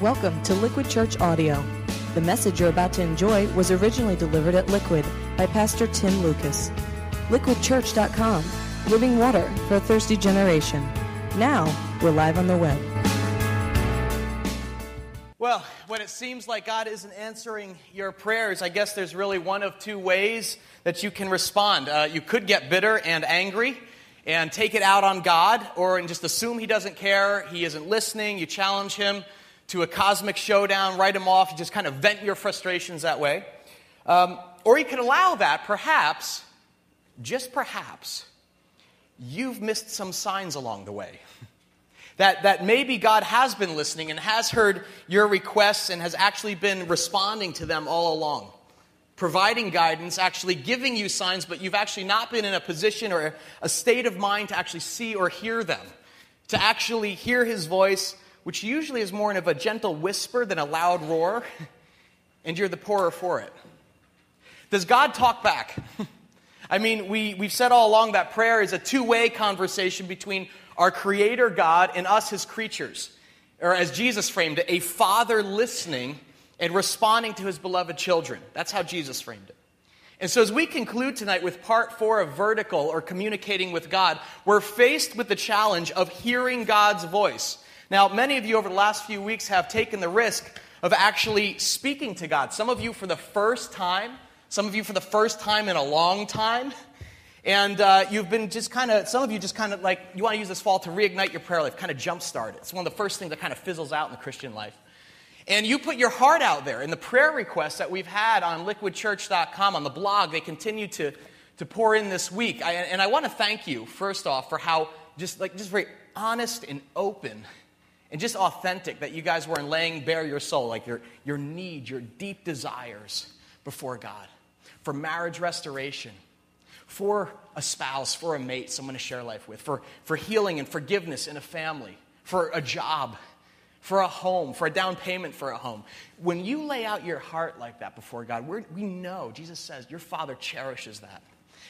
Welcome to Liquid Church Audio. The message you're about to enjoy was originally delivered at Liquid by Pastor Tim Lucas. LiquidChurch.com, living water for a thirsty generation. Now, we're live on the web. Well, when it seems like God isn't answering your prayers, I guess there's really one of two ways that you can respond. Uh, you could get bitter and angry and take it out on God, or just assume He doesn't care, He isn't listening, you challenge Him to a cosmic showdown, write them off, just kind of vent your frustrations that way. Um, or you can allow that, perhaps, just perhaps, you've missed some signs along the way. that, that maybe God has been listening and has heard your requests and has actually been responding to them all along. Providing guidance, actually giving you signs, but you've actually not been in a position or a state of mind to actually see or hear them. To actually hear his voice which usually is more of a gentle whisper than a loud roar, and you're the poorer for it. Does God talk back? I mean, we, we've said all along that prayer is a two way conversation between our Creator God and us, His creatures. Or as Jesus framed it, a father listening and responding to his beloved children. That's how Jesus framed it. And so, as we conclude tonight with part four of vertical or communicating with God, we're faced with the challenge of hearing God's voice. Now, many of you over the last few weeks have taken the risk of actually speaking to God. Some of you for the first time, some of you for the first time in a long time. And uh, you've been just kind of, some of you just kind of like, you want to use this fall to reignite your prayer life, kind of jumpstart it. It's one of the first things that kind of fizzles out in the Christian life. And you put your heart out there. And the prayer requests that we've had on liquidchurch.com, on the blog, they continue to, to pour in this week. I, and I want to thank you, first off, for how just like, just very honest and open and just authentic that you guys were in laying bare your soul, like your, your needs, your deep desires before God for marriage restoration, for a spouse, for a mate, someone to share life with, for, for healing and forgiveness in a family, for a job, for a home, for a down payment for a home. When you lay out your heart like that before God, we know, Jesus says, your Father cherishes that.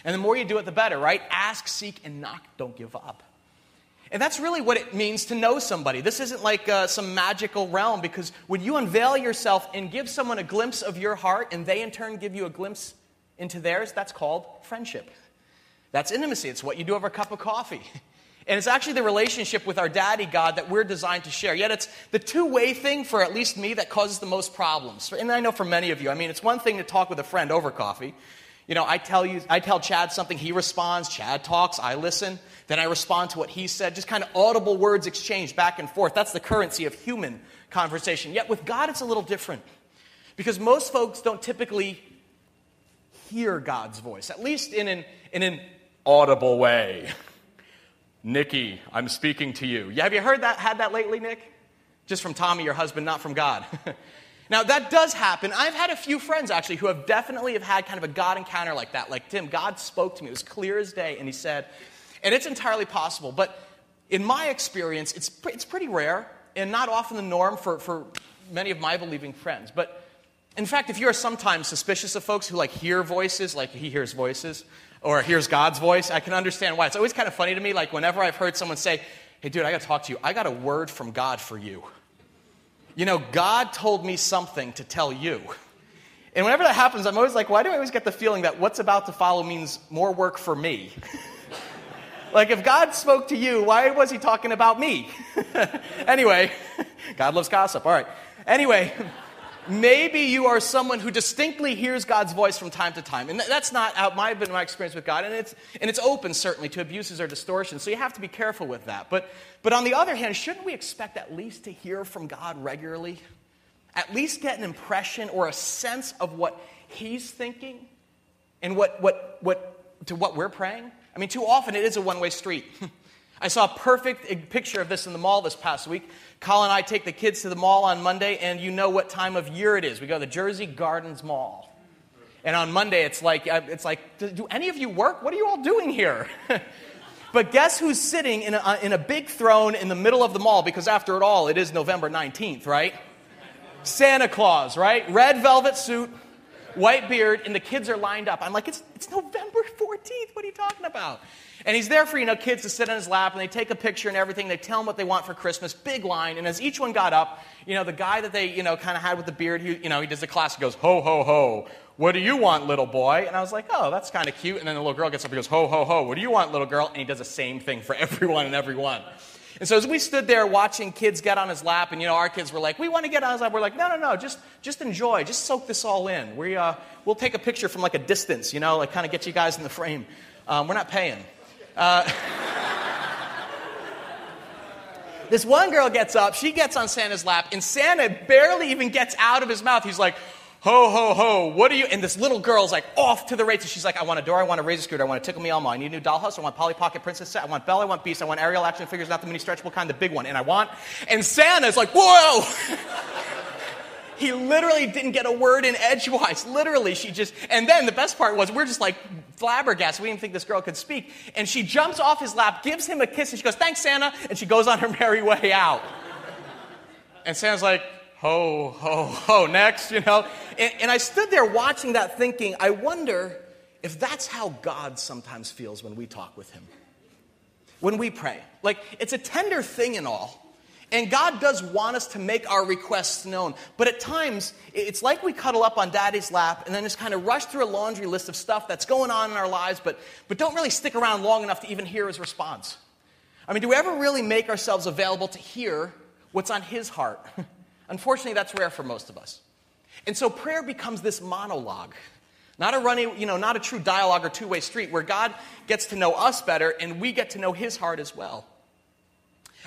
And the more you do it, the better, right? Ask, seek, and knock. Don't give up. And that's really what it means to know somebody. This isn't like uh, some magical realm because when you unveil yourself and give someone a glimpse of your heart and they in turn give you a glimpse into theirs, that's called friendship. That's intimacy. It's what you do over a cup of coffee. And it's actually the relationship with our daddy God that we're designed to share. Yet it's the two way thing for at least me that causes the most problems. And I know for many of you, I mean, it's one thing to talk with a friend over coffee. You know, I tell you, I tell Chad something, he responds, Chad talks, I listen. Then I respond to what he said, just kind of audible words exchanged back and forth. That's the currency of human conversation. Yet with God, it's a little different. Because most folks don't typically hear God's voice, at least in an, in an audible way. Nikki, I'm speaking to you. Yeah, Have you heard that, had that lately, Nick? Just from Tommy, your husband, not from God. now, that does happen. I've had a few friends, actually, who have definitely have had kind of a God encounter like that. Like, Tim, God spoke to me. It was clear as day, and he said, and it's entirely possible. But in my experience, it's, it's pretty rare and not often the norm for, for many of my believing friends. But in fact, if you're sometimes suspicious of folks who like hear voices, like he hears voices, or hears God's voice, I can understand why. It's always kind of funny to me, like whenever I've heard someone say, Hey, dude, I got to talk to you. I got a word from God for you. You know, God told me something to tell you. And whenever that happens, I'm always like, why do I always get the feeling that what's about to follow means more work for me? Like, if God spoke to you, why was he talking about me? anyway, God loves gossip. All right. Anyway, maybe you are someone who distinctly hears God's voice from time to time. And that's not how my, been my experience with God. And it's, and it's open, certainly, to abuses or distortions. So you have to be careful with that. But, but on the other hand, shouldn't we expect at least to hear from God regularly? At least get an impression or a sense of what He's thinking and what, what, what, to what we're praying? I mean, too often it is a one way street. I saw a perfect picture of this in the mall this past week. Colleen and I take the kids to the mall on Monday, and you know what time of year it is. We go to the Jersey Gardens Mall. And on Monday, it's like, uh, it's like do any of you work? What are you all doing here? but guess who's sitting in a, uh, in a big throne in the middle of the mall? Because after it all, it is November 19th, right? Santa Claus, right? Red velvet suit, white beard, and the kids are lined up. I'm like, it's, it's November 14th. What are you talking about? And he's there for, you know, kids to sit on his lap, and they take a picture and everything. They tell him what they want for Christmas. Big line. And as each one got up, you know, the guy that they, you know, kind of had with the beard, he, you know, he does the classic, goes, ho, ho, ho. What do you want, little boy? And I was like, oh, that's kind of cute. And then the little girl gets up and goes, ho, ho, ho. What do you want, little girl? And he does the same thing for everyone and everyone. And so as we stood there watching kids get on his lap, and you know, our kids were like, we want to get on his lap. We're like, no, no, no, just, just enjoy. Just soak this all in. We, uh, we'll take a picture from like a distance, you know, like kind of get you guys in the frame. Um, we're not paying. Uh, this one girl gets up, she gets on Santa's lap, and Santa barely even gets out of his mouth. He's like, ho, ho, ho, what are you? And this little girl's like off to the races. She's like, I want a door, I want a razor scooter, I want a Tickle Me Elmo, I need a new dollhouse, I want Polly Pocket Princess set, I want Belle, I want Beast, I want Ariel action figures, not the mini stretchable kind, the big one. And I want, and Santa's like, whoa! he literally didn't get a word in edgewise. Literally, she just, and then the best part was we're just like flabbergasted. We didn't think this girl could speak. And she jumps off his lap, gives him a kiss, and she goes, Thanks, Santa. And she goes on her merry way out. And Santa's like, ho, ho, ho, next, you know? And, and I stood there watching that thinking, I wonder if that's how God sometimes feels when we talk with Him, when we pray. Like, it's a tender thing and all. And God does want us to make our requests known. But at times, it's like we cuddle up on daddy's lap and then just kind of rush through a laundry list of stuff that's going on in our lives, but, but don't really stick around long enough to even hear his response. I mean, do we ever really make ourselves available to hear what's on his heart? Unfortunately, that's rare for most of us. And so prayer becomes this monologue. Not a running, you know, not a true dialogue or two-way street where God gets to know us better and we get to know his heart as well.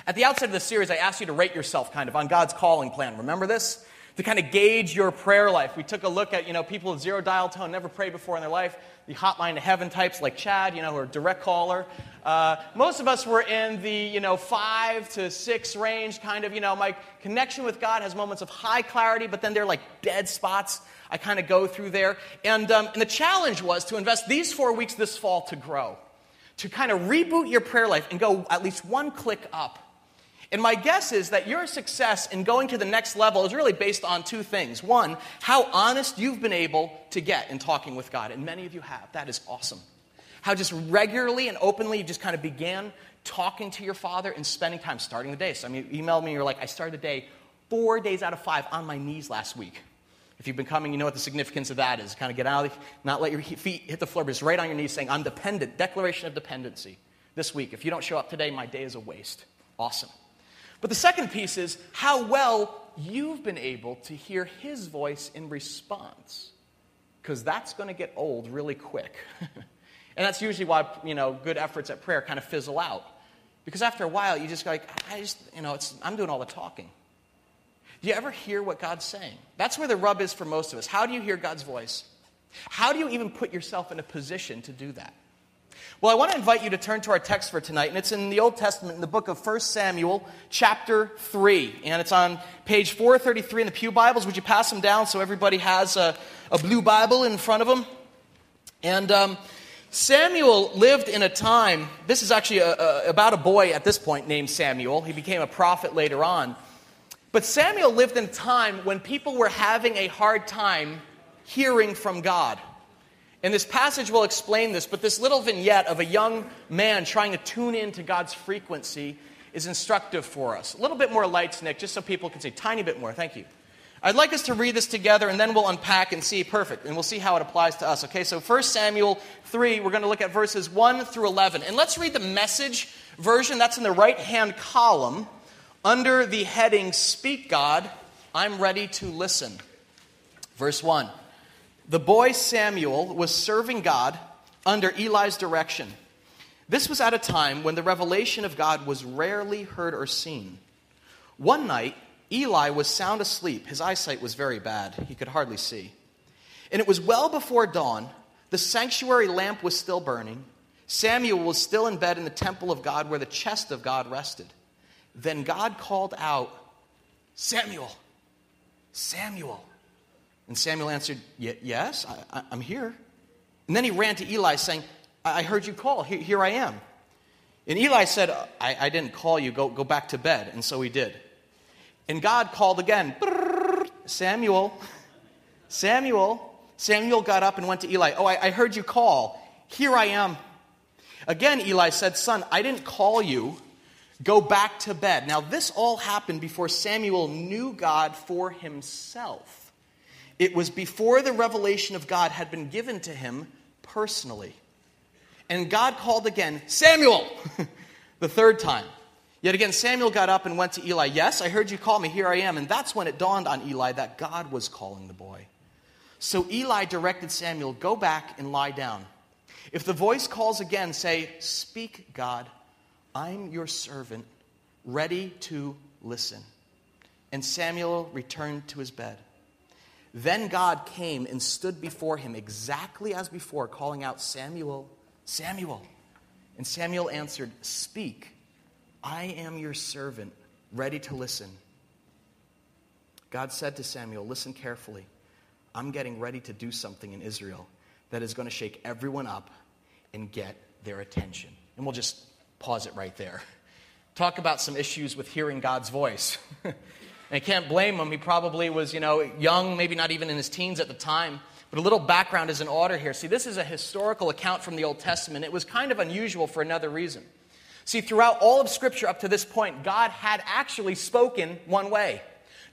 At the outset of the series, I asked you to rate yourself kind of on God's calling plan. Remember this? To kind of gauge your prayer life. We took a look at, you know, people with zero dial tone, never prayed before in their life, the hotline to heaven types like Chad, you know, or direct caller. Uh, most of us were in the, you know, five to six range, kind of, you know, my connection with God has moments of high clarity, but then they're like dead spots. I kind of go through there. And, um, and the challenge was to invest these four weeks this fall to grow, to kind of reboot your prayer life and go at least one click up and my guess is that your success in going to the next level is really based on two things. One, how honest you've been able to get in talking with God, and many of you have. That is awesome. How just regularly and openly you just kind of began talking to your Father and spending time starting the day. So I mean, you emailed me, you're like, I started the day four days out of five on my knees last week. If you've been coming, you know what the significance of that is. Kind of get out, of not let your feet hit the floor, but just right on your knees saying, I'm dependent, declaration of dependency this week. If you don't show up today, my day is a waste. Awesome. But the second piece is how well you've been able to hear his voice in response. Because that's going to get old really quick. and that's usually why, you know, good efforts at prayer kind of fizzle out. Because after a while, you just go like, I just, you know, it's, I'm doing all the talking. Do you ever hear what God's saying? That's where the rub is for most of us. How do you hear God's voice? How do you even put yourself in a position to do that? Well, I want to invite you to turn to our text for tonight, and it's in the Old Testament, in the book of 1 Samuel, chapter 3. And it's on page 433 in the Pew Bibles. Would you pass them down so everybody has a, a blue Bible in front of them? And um, Samuel lived in a time, this is actually a, a, about a boy at this point named Samuel. He became a prophet later on. But Samuel lived in a time when people were having a hard time hearing from God. And this passage will explain this, but this little vignette of a young man trying to tune in to God's frequency is instructive for us. A little bit more lights, Nick, just so people can see. Tiny bit more, thank you. I'd like us to read this together and then we'll unpack and see perfect, and we'll see how it applies to us. Okay, so 1 Samuel 3, we're going to look at verses 1 through 11. And let's read the message version that's in the right hand column under the heading Speak God, I'm ready to listen. Verse 1. The boy Samuel was serving God under Eli's direction. This was at a time when the revelation of God was rarely heard or seen. One night, Eli was sound asleep. His eyesight was very bad, he could hardly see. And it was well before dawn. The sanctuary lamp was still burning. Samuel was still in bed in the temple of God where the chest of God rested. Then God called out, Samuel, Samuel. And Samuel answered, Yes, I, am here. And then he ran to Eli, saying, I heard you call. Here, here I am. And Eli said, I, I, didn't call you. Go, go back to bed. And so he did. And God called again Samuel, Samuel. Samuel got up and went to Eli. Oh, I, I heard you call. Here I am. Again, Eli said, Son, I didn't call you. Go back to bed. Now, this all happened before Samuel knew God for himself. It was before the revelation of God had been given to him personally. And God called again, Samuel, the third time. Yet again, Samuel got up and went to Eli. Yes, I heard you call me. Here I am. And that's when it dawned on Eli that God was calling the boy. So Eli directed Samuel, Go back and lie down. If the voice calls again, say, Speak, God. I'm your servant, ready to listen. And Samuel returned to his bed. Then God came and stood before him exactly as before, calling out, Samuel, Samuel. And Samuel answered, Speak, I am your servant, ready to listen. God said to Samuel, Listen carefully. I'm getting ready to do something in Israel that is going to shake everyone up and get their attention. And we'll just pause it right there. Talk about some issues with hearing God's voice. and I can't blame him. He probably was, you know, young, maybe not even in his teens at the time. But a little background is in order here. See, this is a historical account from the Old Testament. It was kind of unusual for another reason. See, throughout all of Scripture up to this point, God had actually spoken one way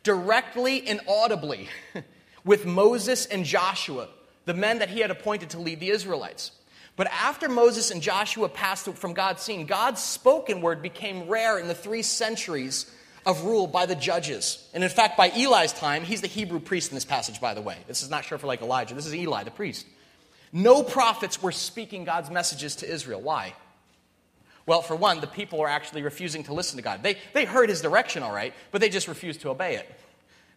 directly and audibly with Moses and Joshua, the men that he had appointed to lead the Israelites. But after Moses and Joshua passed from God's scene, God's spoken word became rare in the three centuries of rule by the judges. And in fact, by Eli's time, he's the Hebrew priest in this passage, by the way. This is not sure for like Elijah. This is Eli, the priest. No prophets were speaking God's messages to Israel. Why? Well, for one, the people were actually refusing to listen to God. They, they heard his direction, all right, but they just refused to obey it.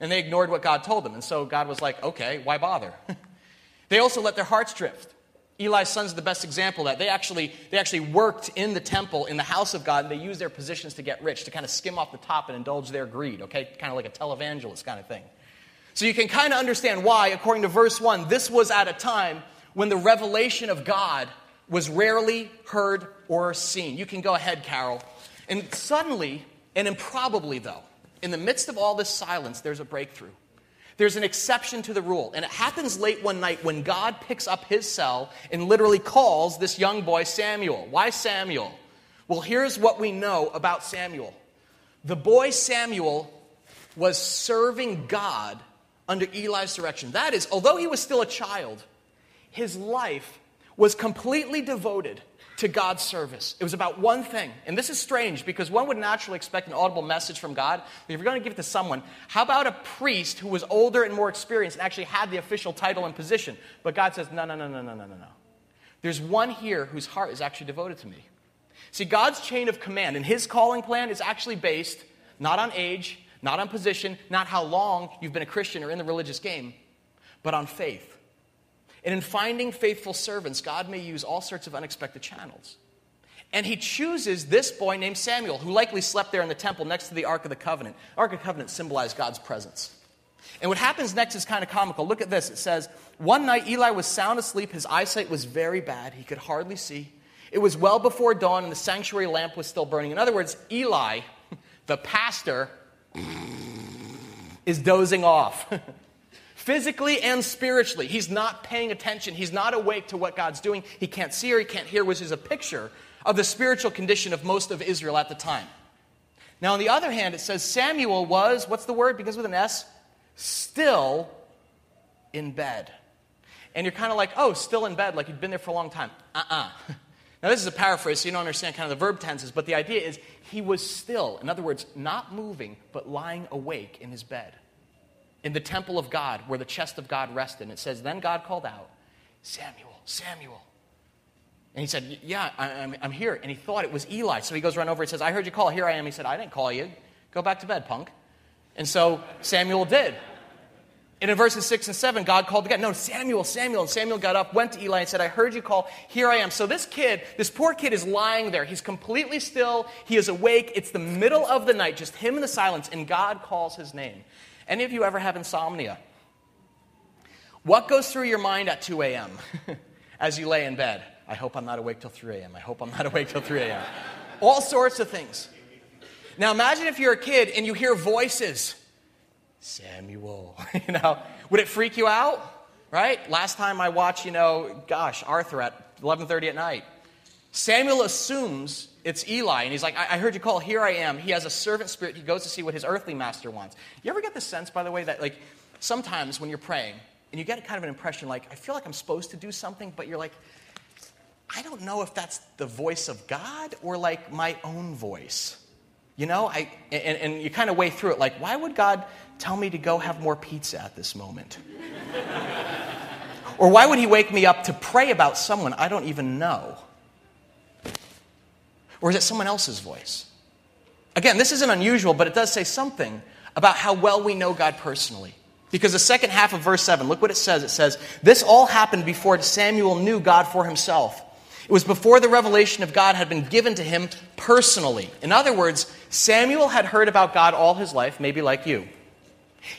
And they ignored what God told them. And so God was like, okay, why bother? they also let their hearts drift. Eli's sons the best example of that. They actually, they actually worked in the temple, in the house of God, and they used their positions to get rich, to kind of skim off the top and indulge their greed, okay? Kind of like a televangelist kind of thing. So you can kind of understand why, according to verse 1, this was at a time when the revelation of God was rarely heard or seen. You can go ahead, Carol. And suddenly, and improbably though, in the midst of all this silence, there's a breakthrough. There's an exception to the rule. And it happens late one night when God picks up his cell and literally calls this young boy Samuel. Why Samuel? Well, here's what we know about Samuel the boy Samuel was serving God under Eli's direction. That is, although he was still a child, his life was completely devoted to God's service. It was about one thing. And this is strange because one would naturally expect an audible message from God. If you're going to give it to someone, how about a priest who was older and more experienced and actually had the official title and position? But God says, no, no, no, no, no, no, no, no. There's one here whose heart is actually devoted to me. See, God's chain of command and his calling plan is actually based not on age, not on position, not how long you've been a Christian or in the religious game, but on faith. And in finding faithful servants, God may use all sorts of unexpected channels. And he chooses this boy named Samuel, who likely slept there in the temple next to the Ark of the Covenant. Ark of the Covenant symbolized God's presence. And what happens next is kind of comical. Look at this. It says, One night Eli was sound asleep. His eyesight was very bad. He could hardly see. It was well before dawn, and the sanctuary lamp was still burning. In other words, Eli, the pastor, is dozing off. physically and spiritually. He's not paying attention. He's not awake to what God's doing. He can't see or he can't hear, which is a picture of the spiritual condition of most of Israel at the time. Now, on the other hand, it says Samuel was, what's the word? Because with an S, still in bed. And you're kind of like, oh, still in bed, like you'd been there for a long time. Uh uh-uh. uh Now, this is a paraphrase, so you don't understand kind of the verb tenses, but the idea is he was still, in other words, not moving, but lying awake in his bed in the temple of God where the chest of God rested. And it says, Then God called out, Samuel, Samuel. And he said, Yeah, I'm, I'm here. And he thought it was Eli. So he goes run over and says, I heard you call. Here I am. He said, I didn't call you. Go back to bed, punk. And so Samuel did. And in verses 6 and 7, God called again. No, Samuel, Samuel. And Samuel got up, went to Eli, and said, I heard you call. Here I am. So this kid, this poor kid, is lying there. He's completely still. He is awake. It's the middle of the night, just him in the silence, and God calls his name. Any of you ever have insomnia? What goes through your mind at 2 a.m. as you lay in bed? I hope I'm not awake till 3 a.m. I hope I'm not awake till 3 a.m. All sorts of things. Now imagine if you're a kid and you hear voices. Samuel, you know, would it freak you out? right? Last time I watched, you know, gosh, Arthur at 11:30 at night. Samuel assumes it's Eli, and he's like, I-, I heard you call, here I am. He has a servant spirit. He goes to see what his earthly master wants. You ever get the sense, by the way, that like sometimes when you're praying, and you get kind of an impression like, I feel like I'm supposed to do something, but you're like, I don't know if that's the voice of God or like my own voice. You know, I, and, and you kind of weigh through it like, why would God tell me to go have more pizza at this moment? or why would He wake me up to pray about someone I don't even know? Or is it someone else's voice? Again, this isn't unusual, but it does say something about how well we know God personally. Because the second half of verse 7, look what it says. It says, This all happened before Samuel knew God for himself. It was before the revelation of God had been given to him personally. In other words, Samuel had heard about God all his life, maybe like you.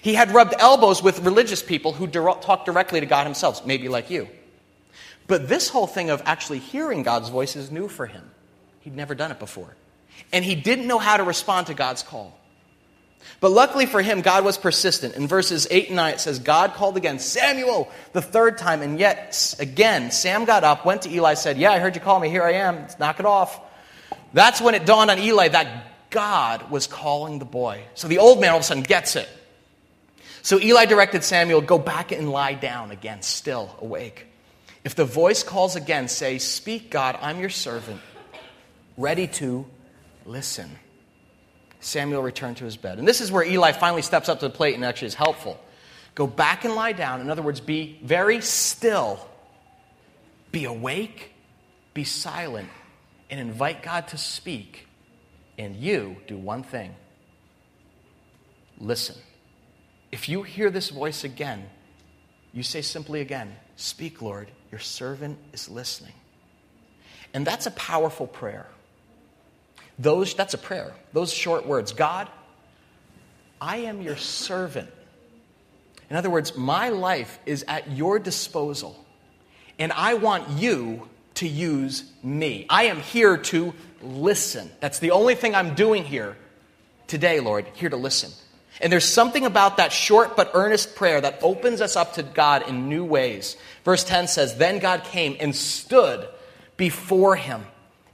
He had rubbed elbows with religious people who talked directly to God himself, maybe like you. But this whole thing of actually hearing God's voice is new for him. He'd never done it before. And he didn't know how to respond to God's call. But luckily for him, God was persistent. In verses 8 and 9, it says, God called again, Samuel, the third time. And yet, again, Sam got up, went to Eli, said, Yeah, I heard you call me. Here I am. Knock it off. That's when it dawned on Eli that God was calling the boy. So the old man all of a sudden gets it. So Eli directed Samuel, Go back and lie down again, still awake. If the voice calls again, say, Speak, God, I'm your servant, ready to listen. Samuel returned to his bed. And this is where Eli finally steps up to the plate and actually is helpful. Go back and lie down. In other words, be very still. Be awake, be silent, and invite God to speak. And you do one thing listen. If you hear this voice again, you say simply again, Speak, Lord, your servant is listening. And that's a powerful prayer. Those, that's a prayer. Those short words God, I am your servant. In other words, my life is at your disposal, and I want you to use me. I am here to listen. That's the only thing I'm doing here today, Lord, here to listen. And there's something about that short but earnest prayer that opens us up to God in new ways. Verse 10 says, Then God came and stood before him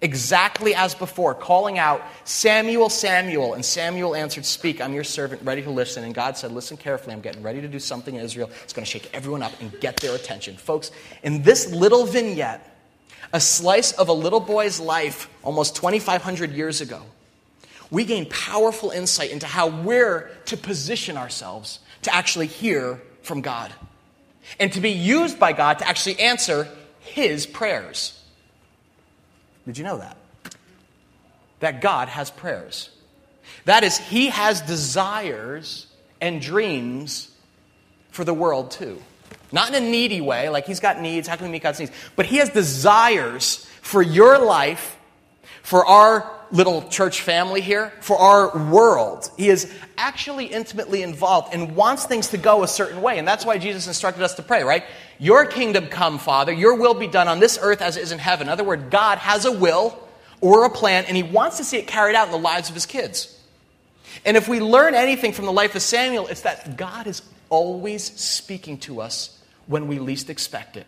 exactly as before, calling out, Samuel, Samuel. And Samuel answered, Speak, I'm your servant, ready to listen. And God said, Listen carefully, I'm getting ready to do something in Israel. It's going to shake everyone up and get their attention. Folks, in this little vignette, a slice of a little boy's life almost 2,500 years ago, we gain powerful insight into how we're to position ourselves to actually hear from God and to be used by God to actually answer His prayers. Did you know that? That God has prayers. That is, He has desires and dreams for the world too. Not in a needy way, like He's got needs, how can we meet God's needs? But He has desires for your life, for our little church family here, for our world. He is actually intimately involved and wants things to go a certain way. And that's why Jesus instructed us to pray, right? Your kingdom come, Father. Your will be done on this earth as it is in heaven. In other words, God has a will or a plan, and He wants to see it carried out in the lives of His kids. And if we learn anything from the life of Samuel, it's that God is always speaking to us when we least expect it.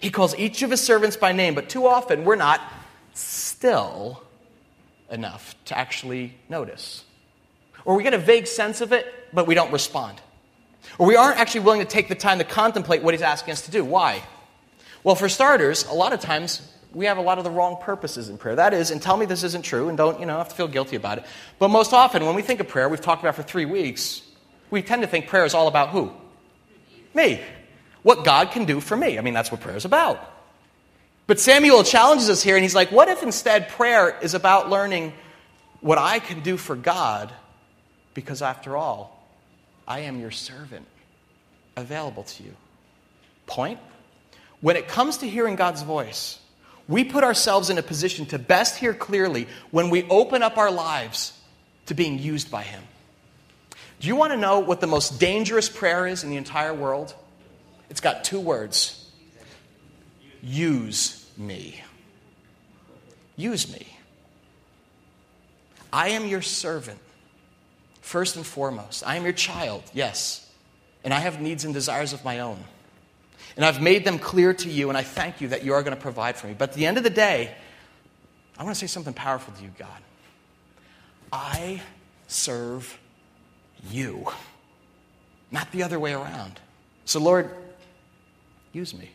He calls each of His servants by name, but too often we're not still enough to actually notice. Or we get a vague sense of it, but we don't respond. Or we aren't actually willing to take the time to contemplate what he's asking us to do. Why? Well, for starters, a lot of times we have a lot of the wrong purposes in prayer. That is, and tell me this isn't true, and don't, you know, have to feel guilty about it. But most often, when we think of prayer, we've talked about for three weeks, we tend to think prayer is all about who? Me. What God can do for me. I mean, that's what prayer is about. But Samuel challenges us here, and he's like, what if instead prayer is about learning what I can do for God? Because after all, I am your servant, available to you. Point? When it comes to hearing God's voice, we put ourselves in a position to best hear clearly when we open up our lives to being used by Him. Do you want to know what the most dangerous prayer is in the entire world? It's got two words use me. Use me. I am your servant, first and foremost. I am your child, yes. And I have needs and desires of my own. And I've made them clear to you, and I thank you that you are going to provide for me. But at the end of the day, I want to say something powerful to you, God. I serve you, not the other way around. So, Lord, use me.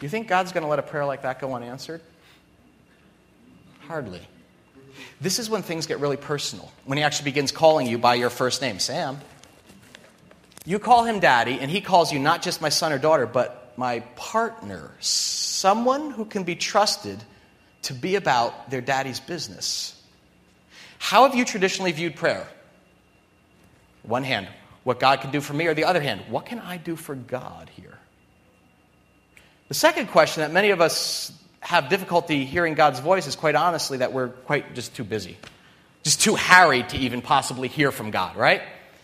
You think God's going to let a prayer like that go unanswered? Hardly. This is when things get really personal, when He actually begins calling you by your first name Sam. You call him daddy, and he calls you not just my son or daughter, but my partner, someone who can be trusted to be about their daddy's business. How have you traditionally viewed prayer? One hand, what God can do for me, or the other hand, what can I do for God here? The second question that many of us have difficulty hearing God's voice is quite honestly that we're quite just too busy, just too harried to even possibly hear from God, right?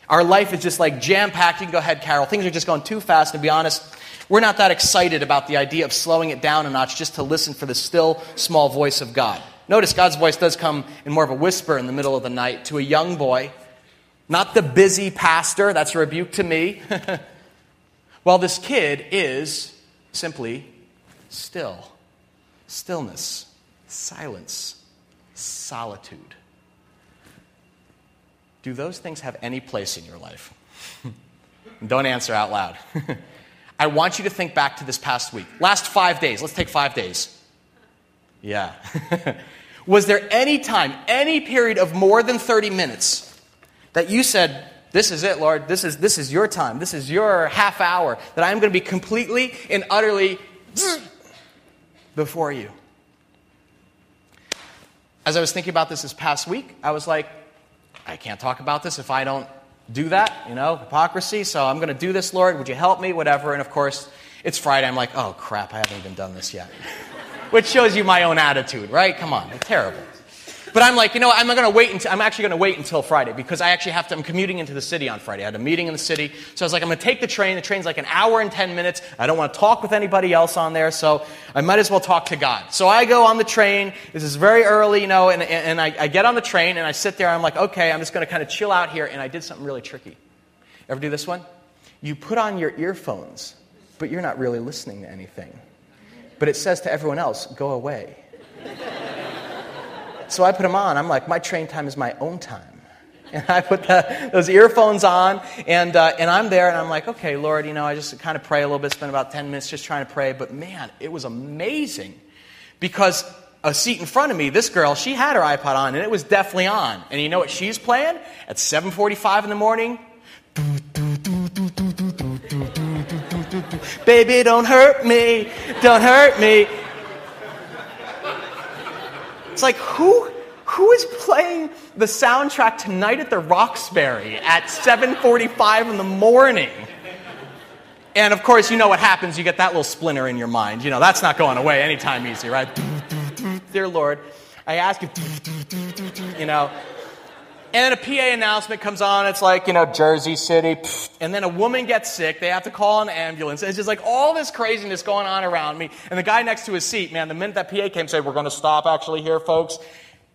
Our life is just like jam packed. You can go ahead, Carol. Things are just going too fast. And to be honest, we're not that excited about the idea of slowing it down a notch just to listen for the still, small voice of God. Notice God's voice does come in more of a whisper in the middle of the night to a young boy, not the busy pastor. That's a rebuke to me. well, this kid is simply still. Stillness, silence, solitude. Do those things have any place in your life? Don't answer out loud. I want you to think back to this past week. Last five days. Let's take five days. Yeah. Was there any time, any period of more than 30 minutes that you said, This is it, Lord. This is, this is your time. This is your half hour that I'm going to be completely and utterly before you? As I was thinking about this this past week, I was like, I can't talk about this if I don't do that, you know, hypocrisy. So I'm going to do this, Lord. Would you help me? Whatever. And of course, it's Friday. I'm like, oh, crap, I haven't even done this yet. Which shows you my own attitude, right? Come on, terrible. But I'm like, you know, I'm going to wait until, I'm actually going to wait until Friday because I actually have to, I'm commuting into the city on Friday. I had a meeting in the city. So I was like, I'm going to take the train. The train's like an hour and 10 minutes. I don't want to talk with anybody else on there. So I might as well talk to God. So I go on the train. This is very early, you know, and, and I, I get on the train and I sit there. I'm like, okay, I'm just going to kind of chill out here. And I did something really tricky. Ever do this one? You put on your earphones, but you're not really listening to anything. But it says to everyone else, go away. So I put them on. I'm like, my train time is my own time. And I put the, those earphones on, and, uh, and I'm there, and I'm like, okay, Lord, you know, I just kind of pray a little bit, spend about 10 minutes just trying to pray. But man, it was amazing because a seat in front of me, this girl, she had her iPod on, and it was definitely on. And you know what she's playing? At 7.45 in the morning, Baby, don't hurt me, don't hurt me. It's like, who, who is playing the soundtrack tonight at the Roxbury at 7.45 in the morning? And of course, you know what happens. You get that little splinter in your mind. You know, that's not going away anytime easy, right? Dear Lord, I ask you, you know, then a PA announcement comes on. It's like, you know, Jersey City. And then a woman gets sick. They have to call an ambulance. It's just like all this craziness going on around me. And the guy next to his seat, man, the minute that PA came said, we're going to stop actually here, folks.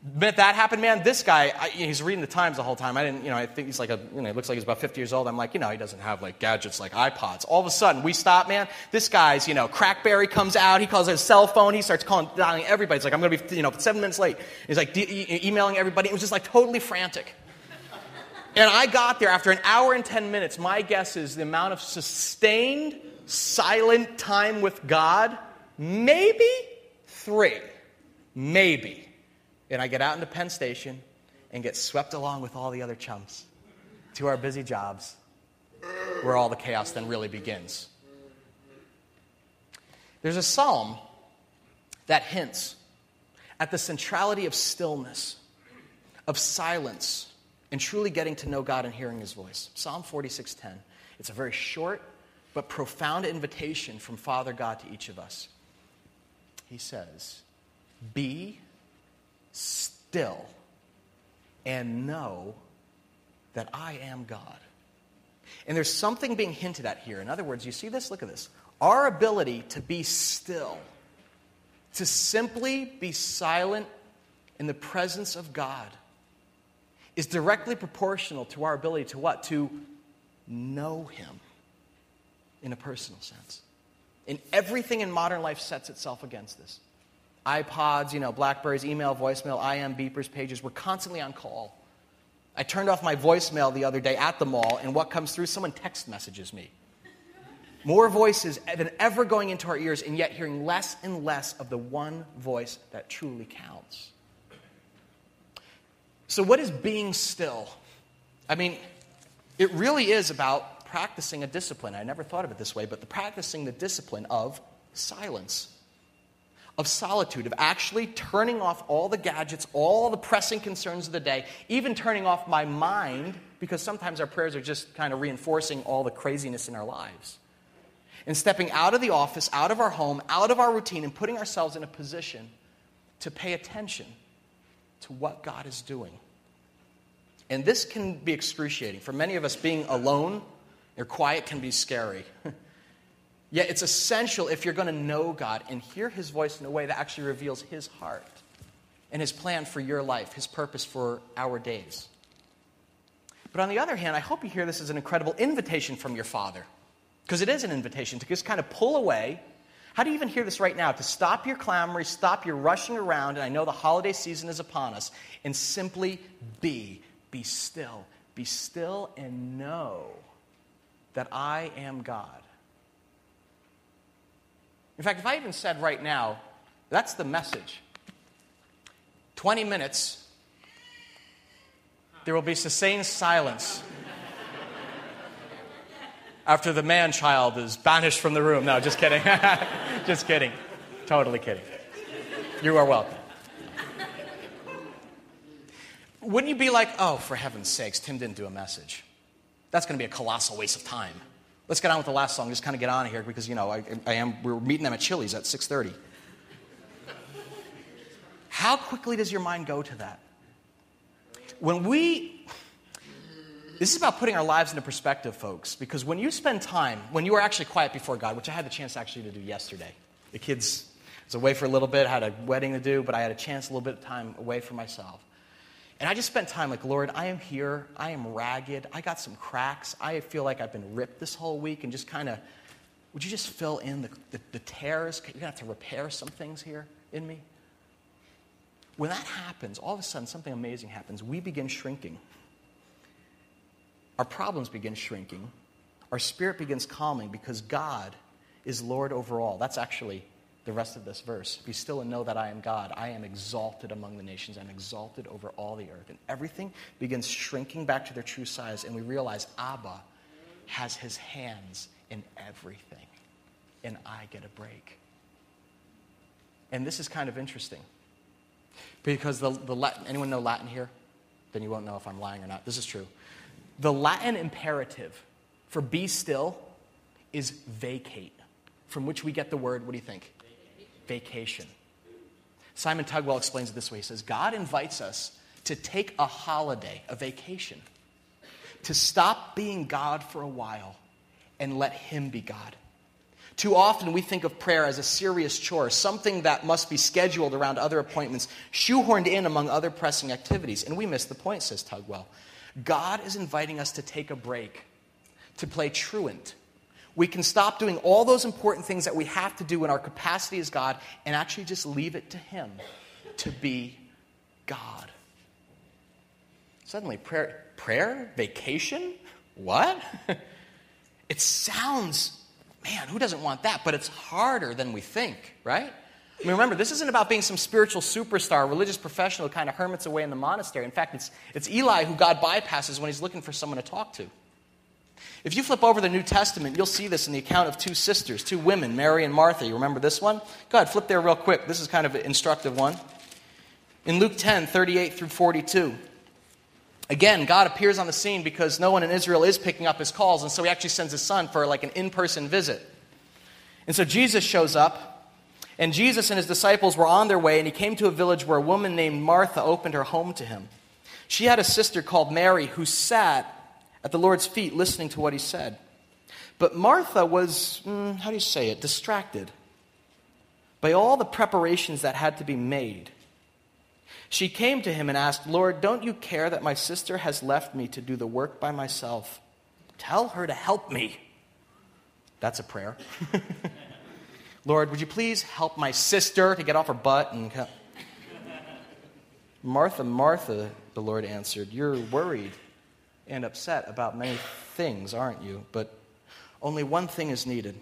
The that happened, man, this guy, I, he's reading the Times the whole time. I didn't, you know, I think he's like a, you know, he looks like he's about 50 years old. I'm like, you know, he doesn't have like gadgets like iPods. All of a sudden, we stop, man. This guy's, you know, Crackberry comes out. He calls his cell phone. He starts calling, dialing everybody. It's like, I'm going to be, you know, seven minutes late. He's like de- emailing everybody. It was just like totally frantic. And I got there after an hour and 10 minutes. My guess is the amount of sustained, silent time with God, maybe three. Maybe. And I get out into Penn Station and get swept along with all the other chums to our busy jobs where all the chaos then really begins. There's a psalm that hints at the centrality of stillness, of silence and truly getting to know God and hearing his voice. Psalm 46:10. It's a very short but profound invitation from Father God to each of us. He says, "Be still and know that I am God." And there's something being hinted at here. In other words, you see this? Look at this. Our ability to be still, to simply be silent in the presence of God is directly proportional to our ability to what? To know Him. in a personal sense. And everything in modern life sets itself against this. iPods, you know, Blackberries, email, voicemail, IM, beepers, pages, we're constantly on call. I turned off my voicemail the other day at the mall, and what comes through? Someone text messages me. More voices than ever going into our ears, and yet hearing less and less of the one voice that truly counts. So, what is being still? I mean, it really is about practicing a discipline. I never thought of it this way, but the practicing the discipline of silence, of solitude, of actually turning off all the gadgets, all the pressing concerns of the day, even turning off my mind, because sometimes our prayers are just kind of reinforcing all the craziness in our lives. And stepping out of the office, out of our home, out of our routine, and putting ourselves in a position to pay attention to what God is doing. And this can be excruciating. For many of us, being alone or quiet can be scary. Yet it's essential if you're going to know God and hear His voice in a way that actually reveals His heart and His plan for your life, His purpose for our days. But on the other hand, I hope you hear this as an incredible invitation from your Father. Because it is an invitation to just kind of pull away. How do you even hear this right now? To stop your clamoring, stop your rushing around, and I know the holiday season is upon us, and simply be be still. Be still and know that I am God. In fact, if I even said right now, that's the message 20 minutes, there will be sustained silence after the man child is banished from the room. No, just kidding. just kidding. Totally kidding. You are welcome. Wouldn't you be like, oh, for heaven's sakes, Tim didn't do a message? That's going to be a colossal waste of time. Let's get on with the last song. Just kind of get on here because, you know, I, I am, we're meeting them at Chili's at 6.30. How quickly does your mind go to that? When we, this is about putting our lives into perspective, folks, because when you spend time, when you are actually quiet before God, which I had the chance actually to do yesterday, the kids was away for a little bit, I had a wedding to do, but I had a chance, a little bit of time away for myself. And I just spent time like, Lord, I am here. I am ragged. I got some cracks. I feel like I've been ripped this whole week and just kind of, would you just fill in the, the, the tears? You're going to have to repair some things here in me. When that happens, all of a sudden something amazing happens. We begin shrinking. Our problems begin shrinking. Our spirit begins calming because God is Lord over all. That's actually the rest of this verse. Be still and know that I am God. I am exalted among the nations. I'm exalted over all the earth. And everything begins shrinking back to their true size. And we realize Abba has his hands in everything. And I get a break. And this is kind of interesting. Because the, the Latin, anyone know Latin here? Then you won't know if I'm lying or not. This is true. The Latin imperative for be still is vacate, from which we get the word, what do you think? Vacation. Simon Tugwell explains it this way He says, God invites us to take a holiday, a vacation, to stop being God for a while and let Him be God. Too often we think of prayer as a serious chore, something that must be scheduled around other appointments, shoehorned in among other pressing activities. And we miss the point, says Tugwell. God is inviting us to take a break, to play truant, we can stop doing all those important things that we have to do in our capacity as God and actually just leave it to Him to be God. Suddenly, prayer, prayer, vacation, what? it sounds, man, who doesn't want that? But it's harder than we think, right? I mean, remember, this isn't about being some spiritual superstar, religious professional kind of hermits away in the monastery. In fact, it's, it's Eli who God bypasses when he's looking for someone to talk to. If you flip over the New Testament, you'll see this in the account of two sisters, two women, Mary and Martha. You remember this one? Go ahead, flip there real quick. This is kind of an instructive one. In Luke 10, 38 through 42. Again, God appears on the scene because no one in Israel is picking up his calls, and so he actually sends his son for like an in person visit. And so Jesus shows up, and Jesus and his disciples were on their way, and he came to a village where a woman named Martha opened her home to him. She had a sister called Mary who sat at the Lord's feet listening to what he said. But Martha was, mm, how do you say it, distracted by all the preparations that had to be made. She came to him and asked, Lord, don't you care that my sister has left me to do the work by myself? Tell her to help me. That's a prayer. Lord, would you please help my sister to get off her butt and come? Martha, Martha, the Lord answered, You're worried and upset about many things, aren't you? But only one thing is needed.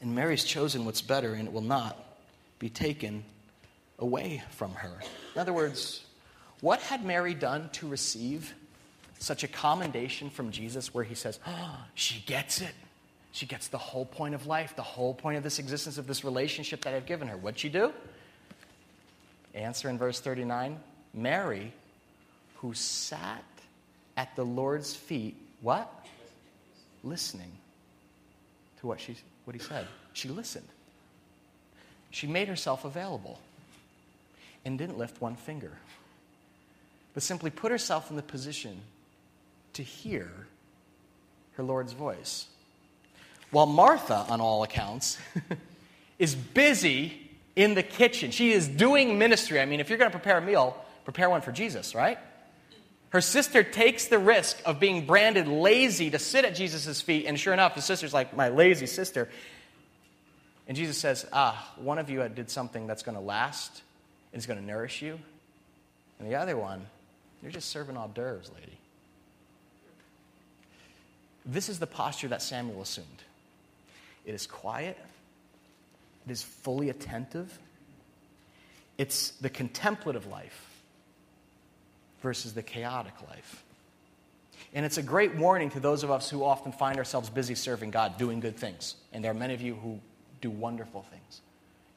And Mary's chosen what's better, and it will not be taken away from her. In other words, what had Mary done to receive such a commendation from Jesus where he says, oh, She gets it. She gets the whole point of life, the whole point of this existence, of this relationship that I've given her. What'd she do? Answer in verse 39 Mary, who sat at the Lord's feet, what? Listening to what, she, what he said. She listened. She made herself available and didn't lift one finger, but simply put herself in the position to hear her Lord's voice. While Martha, on all accounts, is busy in the kitchen. She is doing ministry. I mean, if you're going to prepare a meal, prepare one for Jesus, right? Her sister takes the risk of being branded lazy to sit at Jesus' feet, and sure enough, the sister's like, My lazy sister. And Jesus says, Ah, one of you did something that's going to last and is going to nourish you. And the other one, you're just serving hors d'oeuvres, lady. This is the posture that Samuel assumed. It is quiet, it is fully attentive, it's the contemplative life versus the chaotic life. And it's a great warning to those of us who often find ourselves busy serving God, doing good things. And there are many of you who do wonderful things.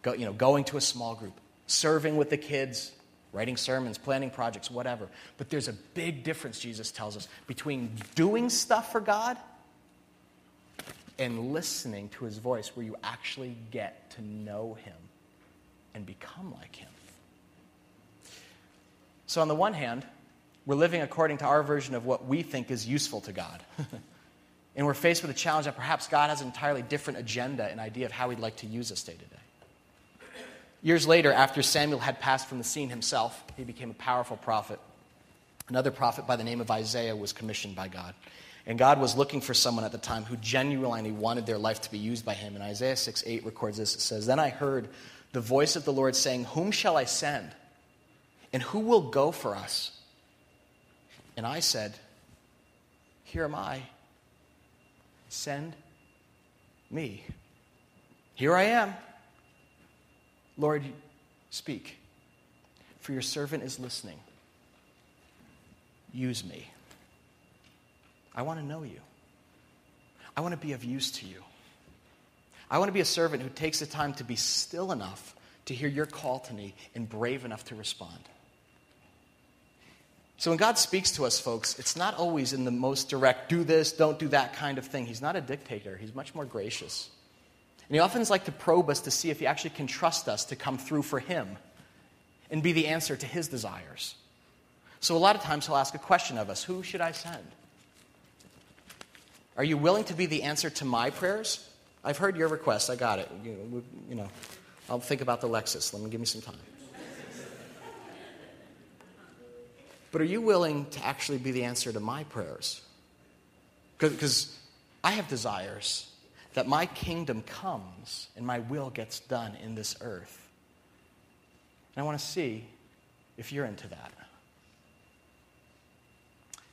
Go, you know, going to a small group, serving with the kids, writing sermons, planning projects, whatever. But there's a big difference, Jesus tells us, between doing stuff for God and listening to his voice where you actually get to know him and become like him. So, on the one hand, we're living according to our version of what we think is useful to God. and we're faced with a challenge that perhaps God has an entirely different agenda and idea of how he'd like to use us day to day. Years later, after Samuel had passed from the scene himself, he became a powerful prophet. Another prophet by the name of Isaiah was commissioned by God. And God was looking for someone at the time who genuinely wanted their life to be used by him. And Isaiah 6 8 records this. It says, Then I heard the voice of the Lord saying, Whom shall I send? And who will go for us? And I said, Here am I. Send me. Here I am. Lord, speak, for your servant is listening. Use me. I want to know you. I want to be of use to you. I want to be a servant who takes the time to be still enough to hear your call to me and brave enough to respond. So when God speaks to us, folks, it's not always in the most direct, do this, don't do that kind of thing. He's not a dictator, He's much more gracious. And He often likes to probe us to see if He actually can trust us to come through for Him and be the answer to His desires. So a lot of times He'll ask a question of us Who should I send? Are you willing to be the answer to my prayers? I've heard your request. I got it. You know, I'll think about the Lexus. Let me give me some time. But are you willing to actually be the answer to my prayers? Because I have desires that my kingdom comes and my will gets done in this earth. And I want to see if you're into that.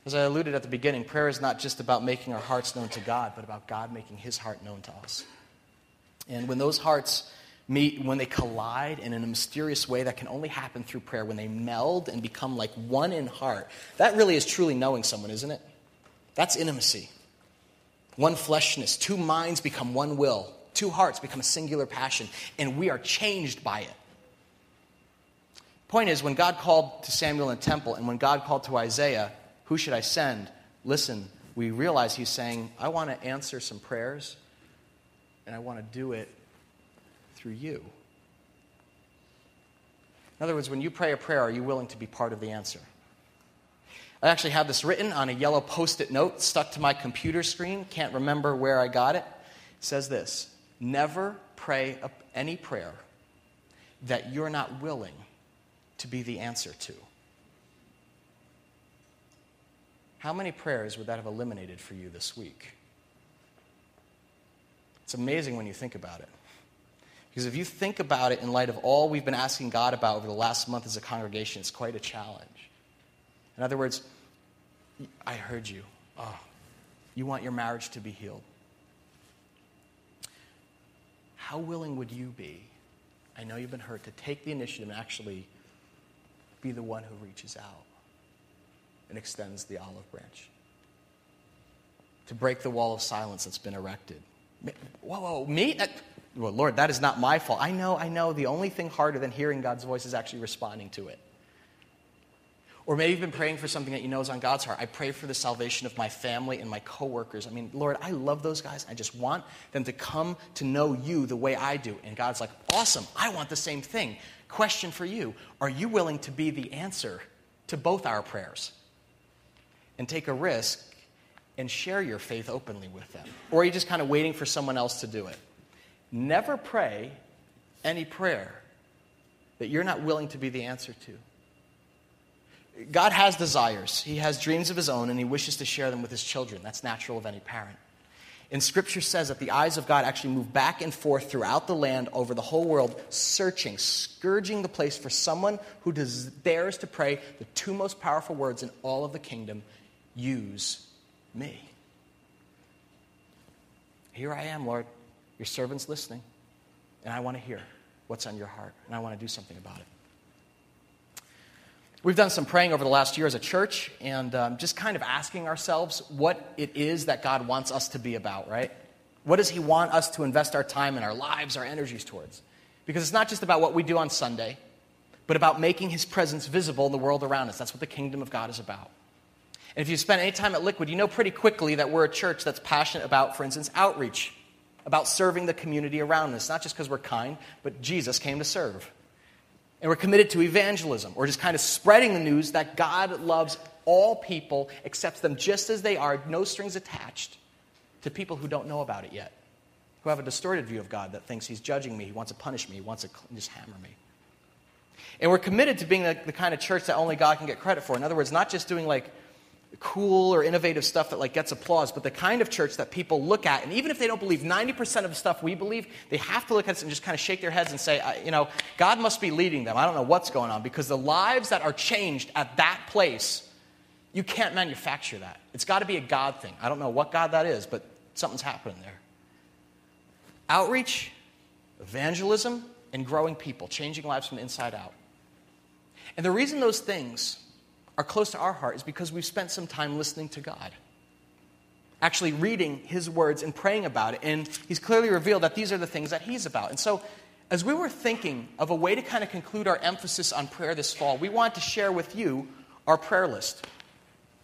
As I alluded at the beginning, prayer is not just about making our hearts known to God, but about God making his heart known to us. And when those hearts meet, when they collide, and in a mysterious way that can only happen through prayer, when they meld and become like one in heart, that really is truly knowing someone, isn't it? That's intimacy. One fleshness, two minds become one will, two hearts become a singular passion, and we are changed by it. Point is, when God called to Samuel in the temple and when God called to Isaiah, who should I send? Listen, we realize he's saying, I want to answer some prayers, and I want to do it through you. In other words, when you pray a prayer, are you willing to be part of the answer? I actually have this written on a yellow post it note stuck to my computer screen. Can't remember where I got it. It says this Never pray any prayer that you're not willing to be the answer to. How many prayers would that have eliminated for you this week? It's amazing when you think about it. Because if you think about it in light of all we've been asking God about over the last month as a congregation, it's quite a challenge. In other words, I heard you. Oh, you want your marriage to be healed. How willing would you be? I know you've been hurt to take the initiative and actually be the one who reaches out and extends the olive branch. To break the wall of silence that's been erected. Whoa, whoa, me? Well, Lord, that is not my fault. I know, I know. The only thing harder than hearing God's voice is actually responding to it. Or maybe you've been praying for something that you know is on God's heart. I pray for the salvation of my family and my coworkers. I mean, Lord, I love those guys. I just want them to come to know you the way I do. And God's like, awesome. I want the same thing. Question for you Are you willing to be the answer to both our prayers? And take a risk and share your faith openly with them? Or are you just kind of waiting for someone else to do it? Never pray any prayer that you're not willing to be the answer to. God has desires. He has dreams of his own, and he wishes to share them with his children. That's natural of any parent. And scripture says that the eyes of God actually move back and forth throughout the land, over the whole world, searching, scourging the place for someone who dares to pray the two most powerful words in all of the kingdom use me. Here I am, Lord. Your servant's listening, and I want to hear what's on your heart, and I want to do something about it. We've done some praying over the last year as a church and um, just kind of asking ourselves what it is that God wants us to be about, right? What does He want us to invest our time and our lives, our energies towards? Because it's not just about what we do on Sunday, but about making His presence visible in the world around us. That's what the kingdom of God is about. And if you spend any time at Liquid, you know pretty quickly that we're a church that's passionate about, for instance, outreach, about serving the community around us, not just because we're kind, but Jesus came to serve. And we're committed to evangelism, or just kind of spreading the news that God loves all people, accepts them just as they are, no strings attached, to people who don't know about it yet, who have a distorted view of God that thinks He's judging me, He wants to punish me, He wants to just hammer me. And we're committed to being the, the kind of church that only God can get credit for. In other words, not just doing like cool or innovative stuff that like gets applause, but the kind of church that people look at, and even if they don't believe 90% of the stuff we believe, they have to look at us and just kind of shake their heads and say, you know, God must be leading them. I don't know what's going on because the lives that are changed at that place, you can't manufacture that. It's got to be a God thing. I don't know what God that is, but something's happening there. Outreach, evangelism, and growing people, changing lives from the inside out. And the reason those things are close to our heart is because we've spent some time listening to God. Actually, reading His words and praying about it. And He's clearly revealed that these are the things that He's about. And so, as we were thinking of a way to kind of conclude our emphasis on prayer this fall, we want to share with you our prayer list.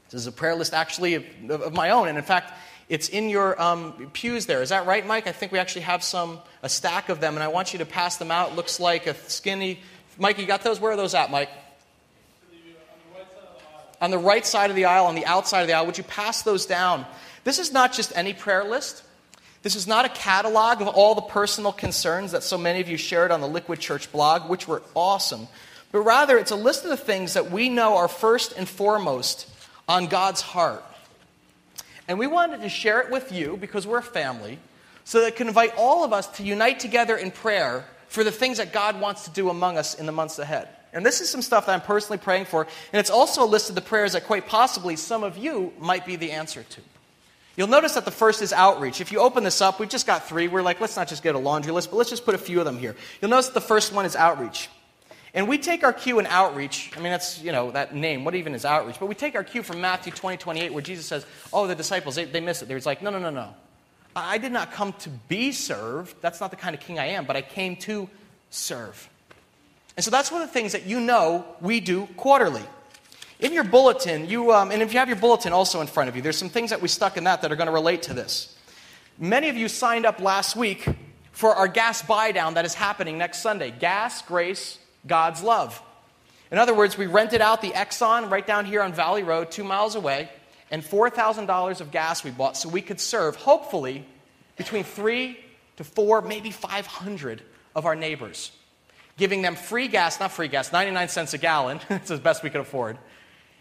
This is a prayer list actually of, of my own. And in fact, it's in your um, pews there. Is that right, Mike? I think we actually have some, a stack of them, and I want you to pass them out. Looks like a skinny. Mike, you got those? Where are those at, Mike? On the right side of the aisle, on the outside of the aisle. Would you pass those down? This is not just any prayer list. This is not a catalog of all the personal concerns that so many of you shared on the Liquid Church blog, which were awesome. But rather, it's a list of the things that we know are first and foremost on God's heart. And we wanted to share it with you because we're a family, so that it can invite all of us to unite together in prayer for the things that God wants to do among us in the months ahead. And this is some stuff that I'm personally praying for. And it's also a list of the prayers that quite possibly some of you might be the answer to. You'll notice that the first is outreach. If you open this up, we've just got three. We're like, let's not just get a laundry list, but let's just put a few of them here. You'll notice that the first one is outreach. And we take our cue in outreach. I mean, that's, you know, that name. What even is outreach? But we take our cue from Matthew 20, 28, where Jesus says, oh, the disciples, they, they miss it. They're like, no, no, no, no. I did not come to be served. That's not the kind of king I am, but I came to serve. And so that's one of the things that you know we do quarterly. In your bulletin, you, um, and if you have your bulletin also in front of you, there's some things that we stuck in that that are going to relate to this. Many of you signed up last week for our gas buy down that is happening next Sunday Gas, Grace, God's Love. In other words, we rented out the Exxon right down here on Valley Road, two miles away, and $4,000 of gas we bought so we could serve, hopefully, between three to four, maybe 500 of our neighbors giving them free gas, not free gas, 99 cents a gallon, it's the best we could afford,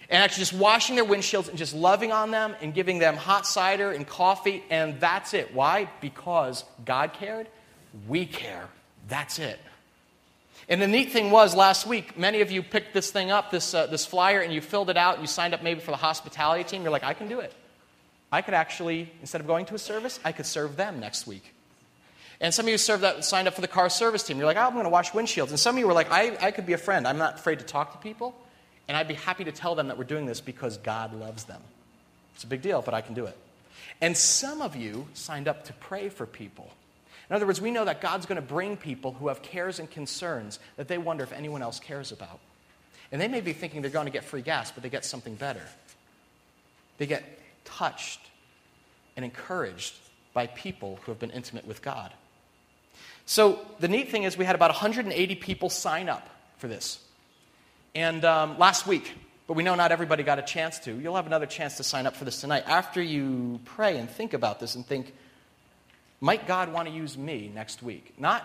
and actually just washing their windshields and just loving on them and giving them hot cider and coffee, and that's it. Why? Because God cared, we care. That's it. And the neat thing was last week, many of you picked this thing up, this, uh, this flyer, and you filled it out and you signed up maybe for the hospitality team. You're like, I can do it. I could actually, instead of going to a service, I could serve them next week. And some of you served that, signed up for the car service team. You're like, oh, I'm going to wash windshields. And some of you were like, I, I could be a friend. I'm not afraid to talk to people. And I'd be happy to tell them that we're doing this because God loves them. It's a big deal, but I can do it. And some of you signed up to pray for people. In other words, we know that God's going to bring people who have cares and concerns that they wonder if anyone else cares about. And they may be thinking they're going to get free gas, but they get something better. They get touched and encouraged by people who have been intimate with God. So the neat thing is, we had about 180 people sign up for this. And um, last week, but we know not everybody got a chance to. You'll have another chance to sign up for this tonight. After you pray and think about this and think, might God want to use me next week? Not,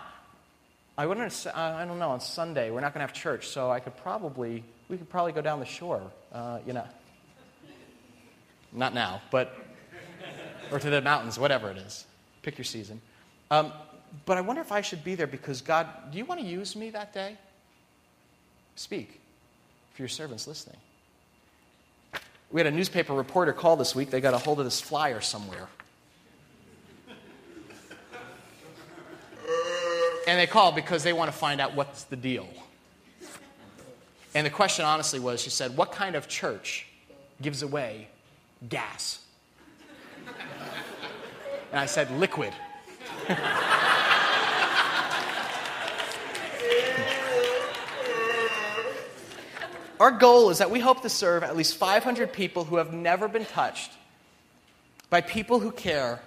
I wouldn't, I don't know, on Sunday, we're not going to have church, so I could probably, we could probably go down the shore, uh, you know. Not now, but, or to the mountains, whatever it is. Pick your season. Um, but I wonder if I should be there because God, do you want to use me that day? Speak for your servants listening. We had a newspaper reporter call this week. They got a hold of this flyer somewhere. And they called because they want to find out what's the deal. And the question, honestly, was she said, What kind of church gives away gas? And I said, Liquid. Our goal is that we hope to serve at least 500 people who have never been touched by people who care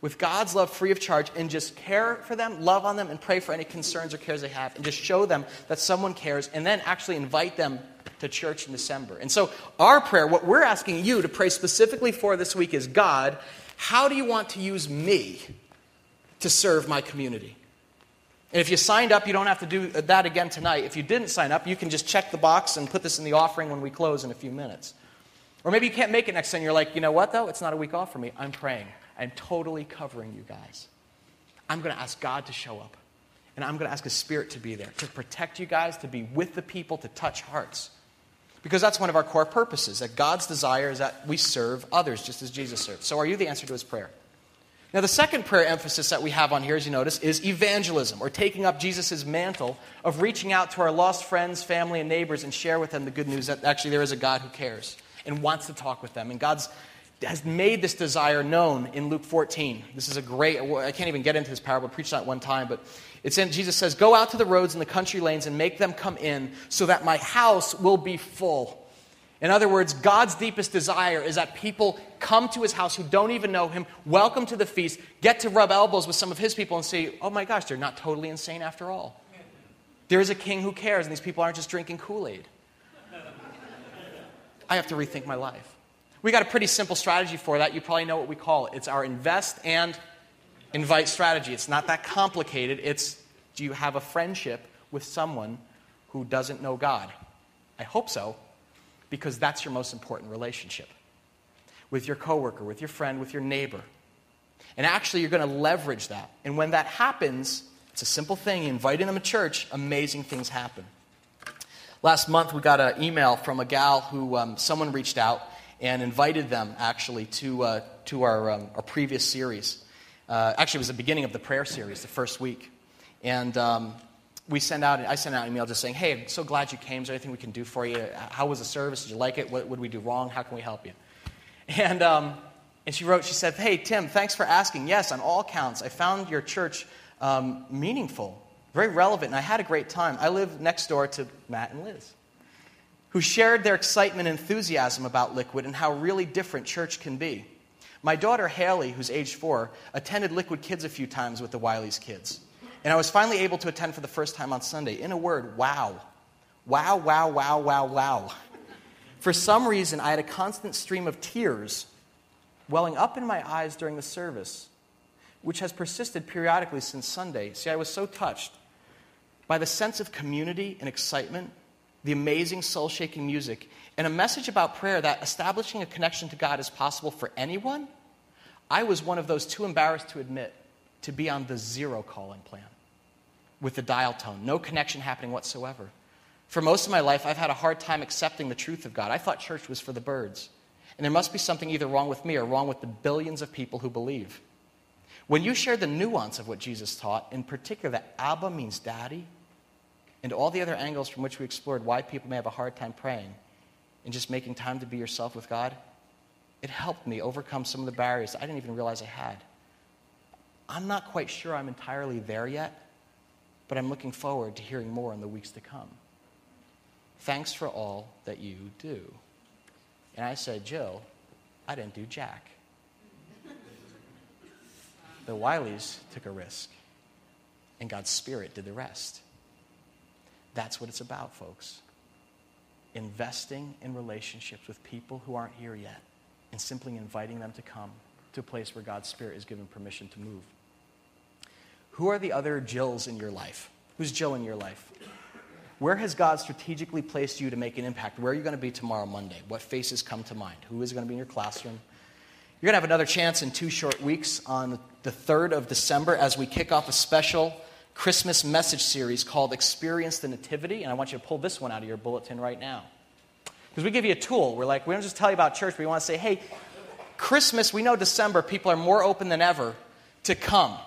with God's love free of charge and just care for them, love on them, and pray for any concerns or cares they have, and just show them that someone cares, and then actually invite them to church in December. And so, our prayer, what we're asking you to pray specifically for this week is God, how do you want to use me to serve my community? And if you signed up, you don't have to do that again tonight. If you didn't sign up, you can just check the box and put this in the offering when we close in a few minutes. Or maybe you can't make it next Sunday. You're like, you know what, though? It's not a week off for me. I'm praying. I'm totally covering you guys. I'm going to ask God to show up. And I'm going to ask His Spirit to be there, to protect you guys, to be with the people, to touch hearts. Because that's one of our core purposes, that God's desire is that we serve others just as Jesus served. So, are you the answer to His prayer? Now, the second prayer emphasis that we have on here, as you notice, is evangelism, or taking up Jesus' mantle of reaching out to our lost friends, family, and neighbors and share with them the good news that actually there is a God who cares and wants to talk with them. And God's has made this desire known in Luke 14. This is a great, I can't even get into this parable, I preached that one time, but it's in, Jesus says, Go out to the roads and the country lanes and make them come in so that my house will be full. In other words, God's deepest desire is that people come to his house who don't even know him, welcome to the feast, get to rub elbows with some of his people and say, oh my gosh, they're not totally insane after all. There is a king who cares, and these people aren't just drinking Kool Aid. I have to rethink my life. We got a pretty simple strategy for that. You probably know what we call it. It's our invest and invite strategy. It's not that complicated. It's do you have a friendship with someone who doesn't know God? I hope so because that's your most important relationship with your coworker, with your friend, with your neighbor. And actually, you're going to leverage that. And when that happens, it's a simple thing. Inviting them to church, amazing things happen. Last month, we got an email from a gal who um, someone reached out and invited them actually to, uh, to our, um, our previous series. Uh, actually, it was the beginning of the prayer series, the first week. And um, we send out, I sent out an email just saying, hey, I'm so glad you came. Is there anything we can do for you? How was the service? Did you like it? What would we do wrong? How can we help you? And, um, and she wrote, she said, hey, Tim, thanks for asking. Yes, on all counts, I found your church um, meaningful, very relevant, and I had a great time. I live next door to Matt and Liz, who shared their excitement and enthusiasm about Liquid and how really different church can be. My daughter Haley, who's age four, attended Liquid Kids a few times with the Wiley's kids. And I was finally able to attend for the first time on Sunday. In a word, wow. Wow, wow, wow, wow, wow. For some reason, I had a constant stream of tears welling up in my eyes during the service, which has persisted periodically since Sunday. See, I was so touched by the sense of community and excitement the amazing soul shaking music, and a message about prayer that establishing a connection to God is possible for anyone, I was one of those too embarrassed to admit to be on the zero calling plan with the dial tone, no connection happening whatsoever. For most of my life, I've had a hard time accepting the truth of God. I thought church was for the birds. And there must be something either wrong with me or wrong with the billions of people who believe. When you share the nuance of what Jesus taught, in particular that Abba means daddy, and all the other angles from which we explored why people may have a hard time praying and just making time to be yourself with God, it helped me overcome some of the barriers I didn't even realize I had. I'm not quite sure I'm entirely there yet, but I'm looking forward to hearing more in the weeks to come. Thanks for all that you do. And I said, Jill, I didn't do Jack. The Wileys took a risk, and God's Spirit did the rest. That's what it's about, folks. Investing in relationships with people who aren't here yet, and simply inviting them to come to a place where God's Spirit is given permission to move. Who are the other Jills in your life? Who's Jill in your life? Where has God strategically placed you to make an impact? Where are you going to be tomorrow, Monday? What faces come to mind? Who is going to be in your classroom? You're going to have another chance in two short weeks on the 3rd of December as we kick off a special Christmas message series called Experience the Nativity. And I want you to pull this one out of your bulletin right now. Because we give you a tool. We're like, we don't just tell you about church, we want to say, hey, Christmas, we know December, people are more open than ever to come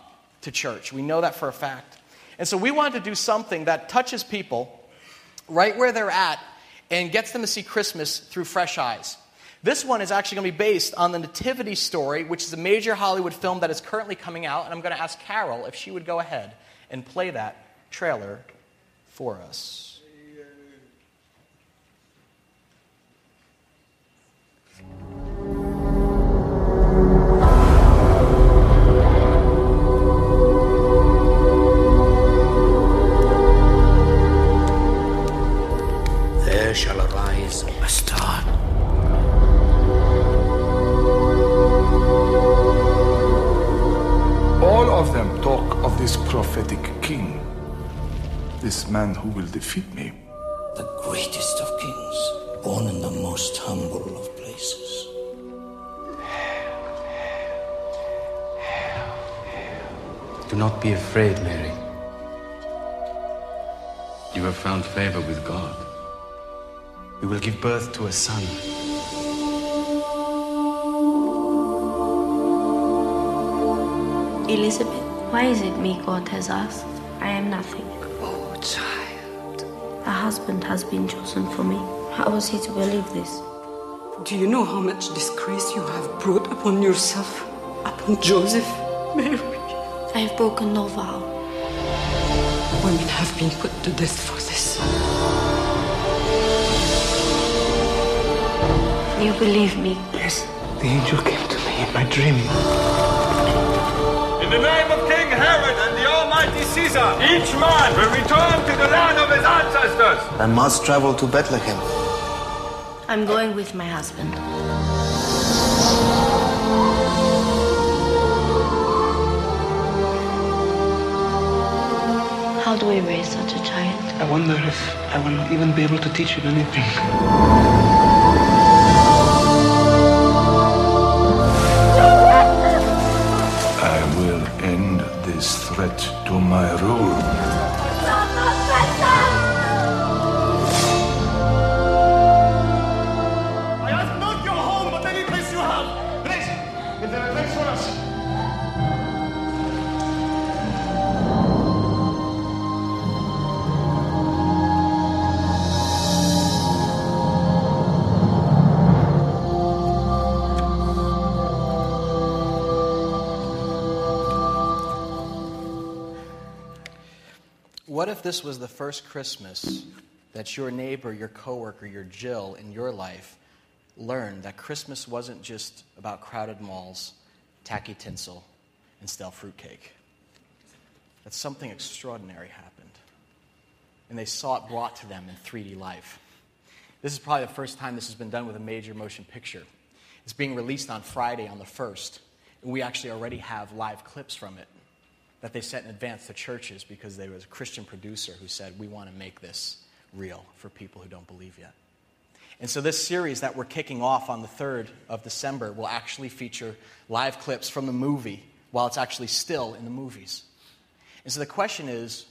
to church. We know that for a fact. And so we wanted to do something that touches people right where they're at and gets them to see Christmas through fresh eyes. This one is actually going to be based on the Nativity story, which is a major Hollywood film that is currently coming out. And I'm going to ask Carol if she would go ahead and play that trailer for us. Not be afraid, Mary. You have found favor with God. We will give birth to a son. Elizabeth, why is it me God has asked? I am nothing. Oh, child. A husband has been chosen for me. How was he to believe this? Do you know how much disgrace you have brought upon yourself, upon Joseph, Mary? I have broken no vow. Women have been put to death for this. You believe me? Yes, the angel came to me in my dream. In the name of King Herod and the Almighty Caesar, each man will return to the land of his ancestors. I must travel to Bethlehem. I'm going with my husband. We raise such a child? I wonder if I will not even be able to teach him anything. I will end this threat to my rule. I ask not your home, but any place you have. Please, in the place for us. What if this was the first Christmas that your neighbor, your coworker, your Jill in your life learned that Christmas wasn't just about crowded malls, tacky tinsel, and stale fruitcake? That something extraordinary happened. And they saw it brought to them in 3D life. This is probably the first time this has been done with a major motion picture. It's being released on Friday on the 1st, and we actually already have live clips from it that they sent in advance to churches because there was a Christian producer who said, We want to make this real for people who don't believe yet. And so, this series that we're kicking off on the 3rd of December will actually feature live clips from the movie while it's actually still in the movies. And so, the question is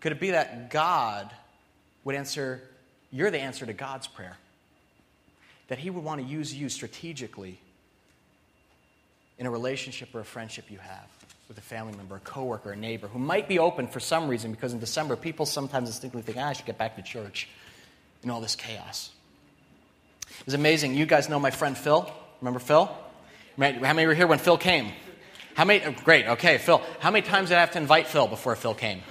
could it be that God would answer, you're the answer to God's prayer? That He would want to use you strategically in a relationship or a friendship you have with a family member, a coworker, a neighbor who might be open for some reason because in December people sometimes instinctively think, ah, I should get back to church in all this chaos. It's amazing. You guys know my friend Phil. Remember Phil? How many were here when Phil came? How many? Oh, great. Okay, Phil. How many times did I have to invite Phil before Phil came?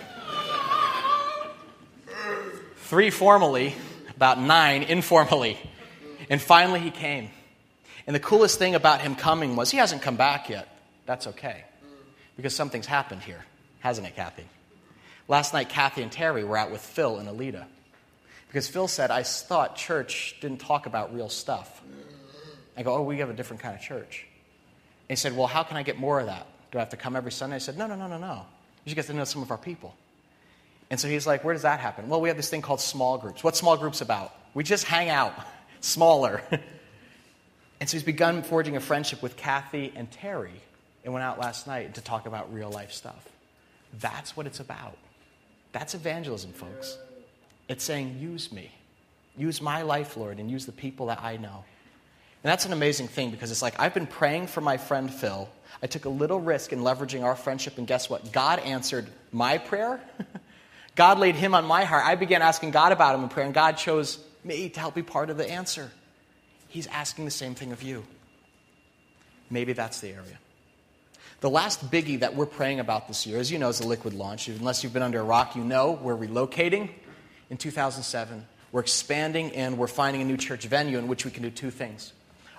Three formally, about nine informally. And finally he came. And the coolest thing about him coming was he hasn't come back yet. That's okay. Because something's happened here, hasn't it, Kathy? Last night, Kathy and Terry were out with Phil and Alita. Because Phil said, I thought church didn't talk about real stuff. I go, Oh, we have a different kind of church. And he said, Well, how can I get more of that? Do I have to come every Sunday? I said, No, no, no, no, no. You should get to know some of our people. And so he's like, Where does that happen? Well, we have this thing called small groups. What's small groups about? We just hang out, smaller. and so he's begun forging a friendship with Kathy and Terry and went out last night to talk about real life stuff. That's what it's about. That's evangelism, folks. It's saying, use me. Use my life, Lord, and use the people that I know. And that's an amazing thing because it's like I've been praying for my friend Phil. I took a little risk in leveraging our friendship, and guess what? God answered my prayer. God laid him on my heart. I began asking God about him in prayer, and God chose me to help be part of the answer. He's asking the same thing of you. Maybe that's the area. The last biggie that we're praying about this year, as you know, is the liquid launch. Unless you've been under a rock, you know we're relocating in 2007. We're expanding and we're finding a new church venue in which we can do two things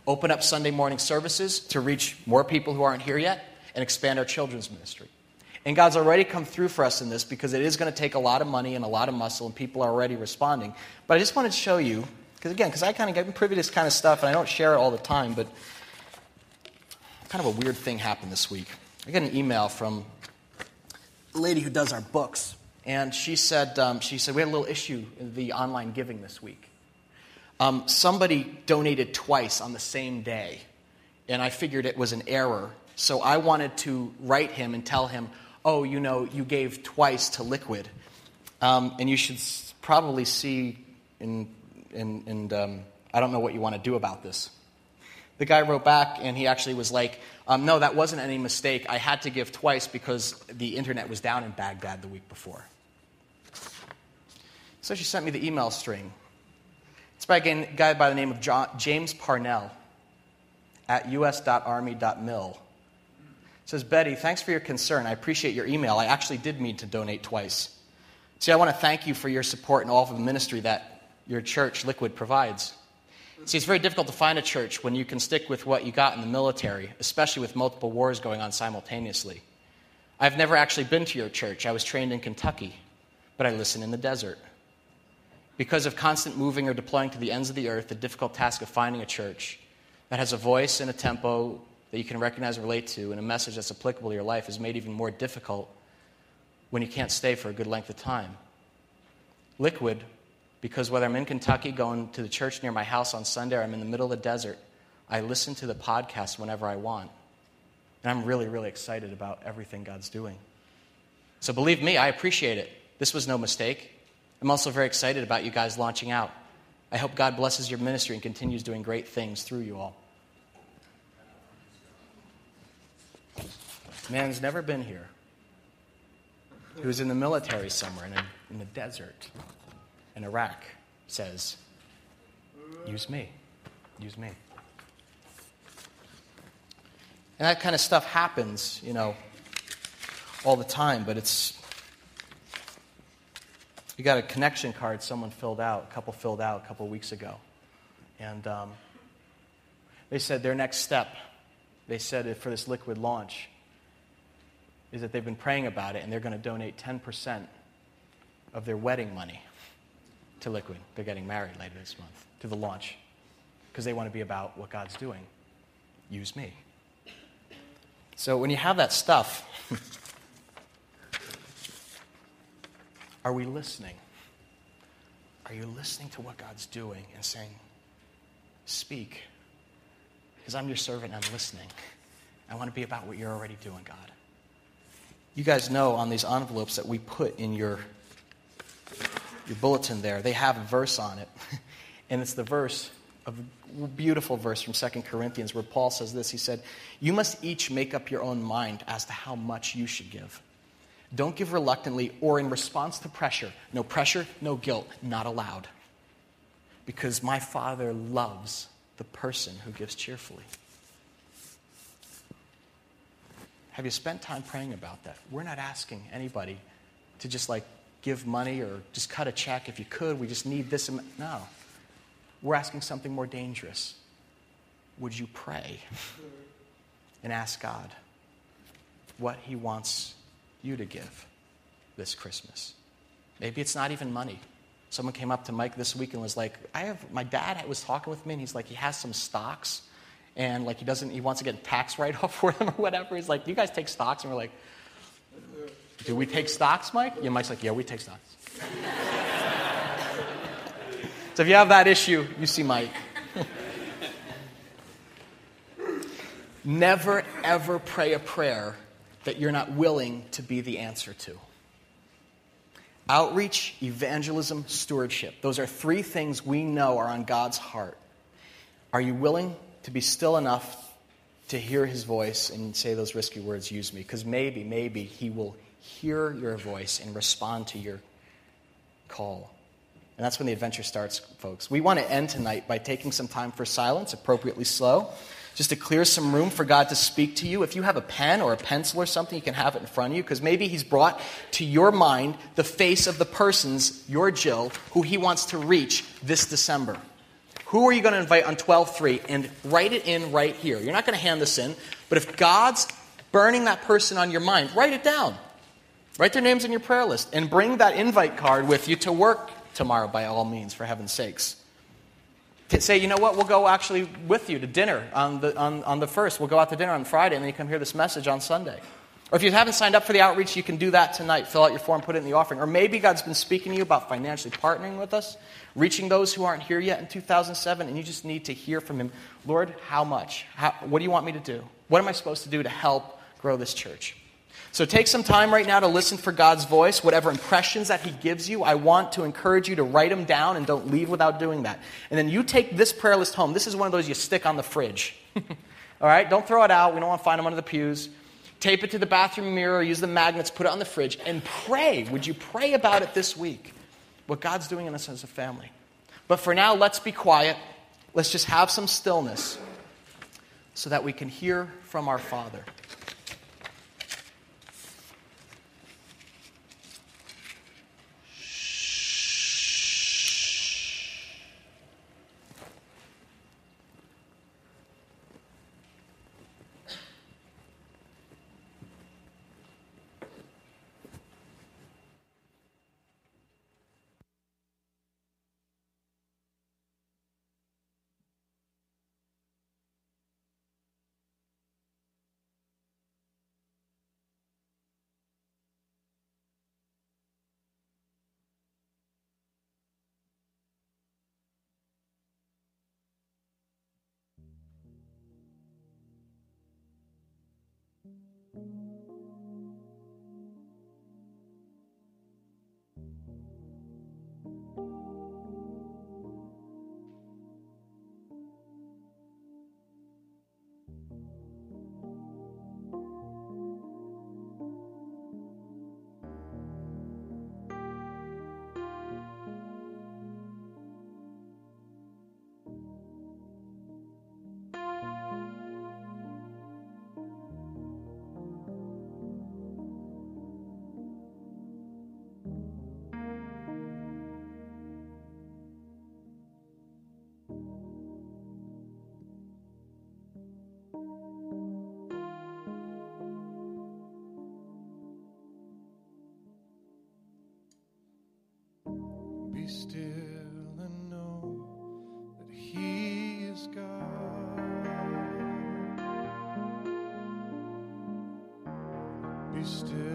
open up Sunday morning services to reach more people who aren't here yet, and expand our children's ministry. And God's already come through for us in this because it is going to take a lot of money and a lot of muscle, and people are already responding. But I just wanted to show you, because again, because I kind of get privy to this kind of stuff, and I don't share it all the time, but kind of a weird thing happened this week. I got an email from a lady who does our books, and she said, um, she said we had a little issue in the online giving this week. Um, somebody donated twice on the same day, and I figured it was an error. So I wanted to write him and tell him, oh, you know, you gave twice to Liquid. Um, and you should probably see, in, in, in um, I don't know what you want to do about this. The guy wrote back and he actually was like, um, no, that wasn't any mistake. I had to give twice because the internet was down in Baghdad the week before. So she sent me the email string. It's by a guy by the name of John, James Parnell at us.army.mil. It says, Betty, thanks for your concern. I appreciate your email. I actually did mean to donate twice. See, I want to thank you for your support and all of the ministry that your church, Liquid, provides. See, it's very difficult to find a church when you can stick with what you got in the military, especially with multiple wars going on simultaneously. I've never actually been to your church. I was trained in Kentucky, but I listen in the desert. Because of constant moving or deploying to the ends of the earth, the difficult task of finding a church that has a voice and a tempo that you can recognize and relate to, and a message that's applicable to your life is made even more difficult when you can't stay for a good length of time. Liquid, because whether I'm in Kentucky going to the church near my house on Sunday or I'm in the middle of the desert, I listen to the podcast whenever I want. And I'm really, really excited about everything God's doing. So believe me, I appreciate it. This was no mistake. I'm also very excited about you guys launching out. I hope God blesses your ministry and continues doing great things through you all. Man's never been here. He was in the military somewhere in, a, in the desert in Iraq. Says, use me. Use me. And that kind of stuff happens, you know, all the time, but it's we got a connection card someone filled out, a couple filled out a couple weeks ago. And um, they said their next step, they said for this liquid launch, is that they've been praying about it and they're going to donate 10% of their wedding money to Liquid. They're getting married later this month, to the launch, because they want to be about what God's doing. Use me. So when you have that stuff, Are we listening? Are you listening to what God's doing and saying, Speak? Because I'm your servant and I'm listening. I want to be about what you're already doing, God. You guys know on these envelopes that we put in your, your bulletin there, they have a verse on it. And it's the verse, of a beautiful verse from 2 Corinthians, where Paul says this. He said, You must each make up your own mind as to how much you should give. Don't give reluctantly or in response to pressure. No pressure, no guilt, not allowed. Because my Father loves the person who gives cheerfully. Have you spent time praying about that? We're not asking anybody to just like give money or just cut a check if you could. We just need this. No. We're asking something more dangerous. Would you pray and ask God what He wants you to give this Christmas? Maybe it's not even money. Someone came up to Mike this week and was like, I have, my dad was talking with me and he's like, he has some stocks and like he doesn't, he wants to get a tax write off for them or whatever. He's like, you guys take stocks? And we're like, do we take stocks, Mike? Yeah, Mike's like, yeah, we take stocks. so if you have that issue, you see Mike. Never, ever pray a prayer that you're not willing to be the answer to. Outreach, evangelism, stewardship. Those are three things we know are on God's heart. Are you willing to be still enough to hear his voice and say those risky words, use me? Because maybe, maybe he will hear your voice and respond to your call. And that's when the adventure starts, folks. We want to end tonight by taking some time for silence, appropriately slow, just to clear some room for God to speak to you. If you have a pen or a pencil or something, you can have it in front of you because maybe He's brought to your mind the face of the persons, your Jill, who He wants to reach this December. Who are you going to invite on 12 3? And write it in right here. You're not going to hand this in, but if God's burning that person on your mind, write it down. Write their names in your prayer list and bring that invite card with you to work tomorrow, by all means, for heaven's sakes. Say, you know what, we'll go actually with you to dinner on the, on, on the first. We'll go out to dinner on Friday, and then you come hear this message on Sunday. Or if you haven't signed up for the outreach, you can do that tonight. Fill out your form, put it in the offering. Or maybe God's been speaking to you about financially partnering with us, reaching those who aren't here yet in 2007, and you just need to hear from Him Lord, how much? How, what do you want me to do? What am I supposed to do to help grow this church? So take some time right now to listen for God's voice. Whatever impressions that He gives you, I want to encourage you to write them down and don't leave without doing that. And then you take this prayer list home. This is one of those you stick on the fridge. All right? Don't throw it out. We don't want to find them under the pews. Tape it to the bathroom mirror, use the magnets, put it on the fridge, and pray. Would you pray about it this week? What God's doing in us as a family. But for now, let's be quiet. Let's just have some stillness so that we can hear from our Father. Be still and know that He is God. Be still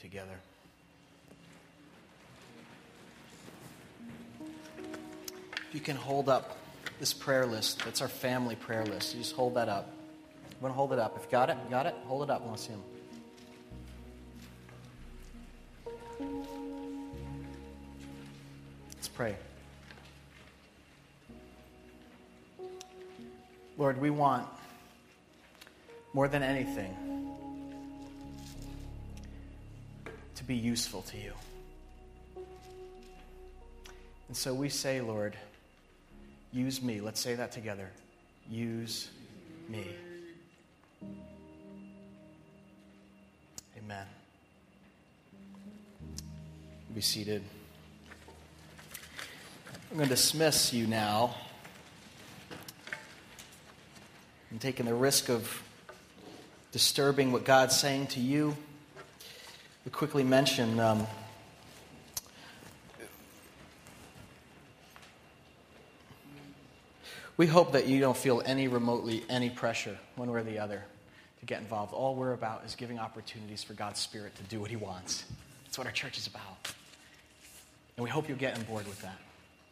together. If you can hold up this prayer list, that's our family prayer list. You just hold that up. You want to hold it up? If you got it, got it? Hold it up. I want to see them. Let's pray. Lord, we want more than anything be useful to you. And so we say, Lord, use me. Let's say that together. Use me. Amen. Be seated. I'm going to dismiss you now. I'm taking the risk of disturbing what God's saying to you. Quickly mention um, we hope that you don't feel any remotely any pressure one way or the other to get involved. All we're about is giving opportunities for God's Spirit to do what He wants. That's what our church is about. And we hope you'll get on board with that.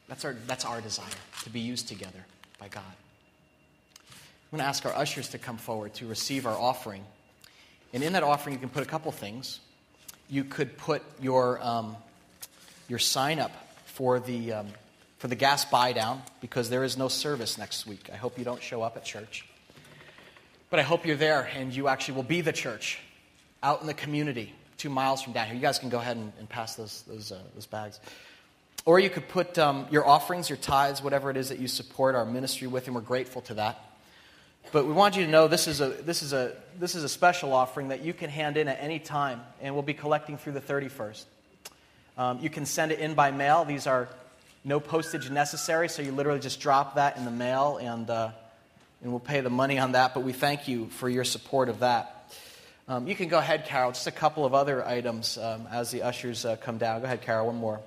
That's our, that's our desire, to be used together by God. I'm going to ask our ushers to come forward to receive our offering. And in that offering, you can put a couple things. You could put your, um, your sign up for the, um, for the gas buy down because there is no service next week. I hope you don't show up at church. But I hope you're there and you actually will be the church out in the community two miles from down here. You guys can go ahead and, and pass those, those, uh, those bags. Or you could put um, your offerings, your tithes, whatever it is that you support our ministry with, and we're grateful to that. But we want you to know this is a, this is a, this is a special offering that you can hand in at any time, and we'll be collecting through the 31st. Um, you can send it in by mail. These are no postage necessary, so you literally just drop that in the mail, and, uh, and we'll pay the money on that. But we thank you for your support of that. Um, you can go ahead, Carol. Just a couple of other items um, as the ushers uh, come down. Go ahead, Carol. One more.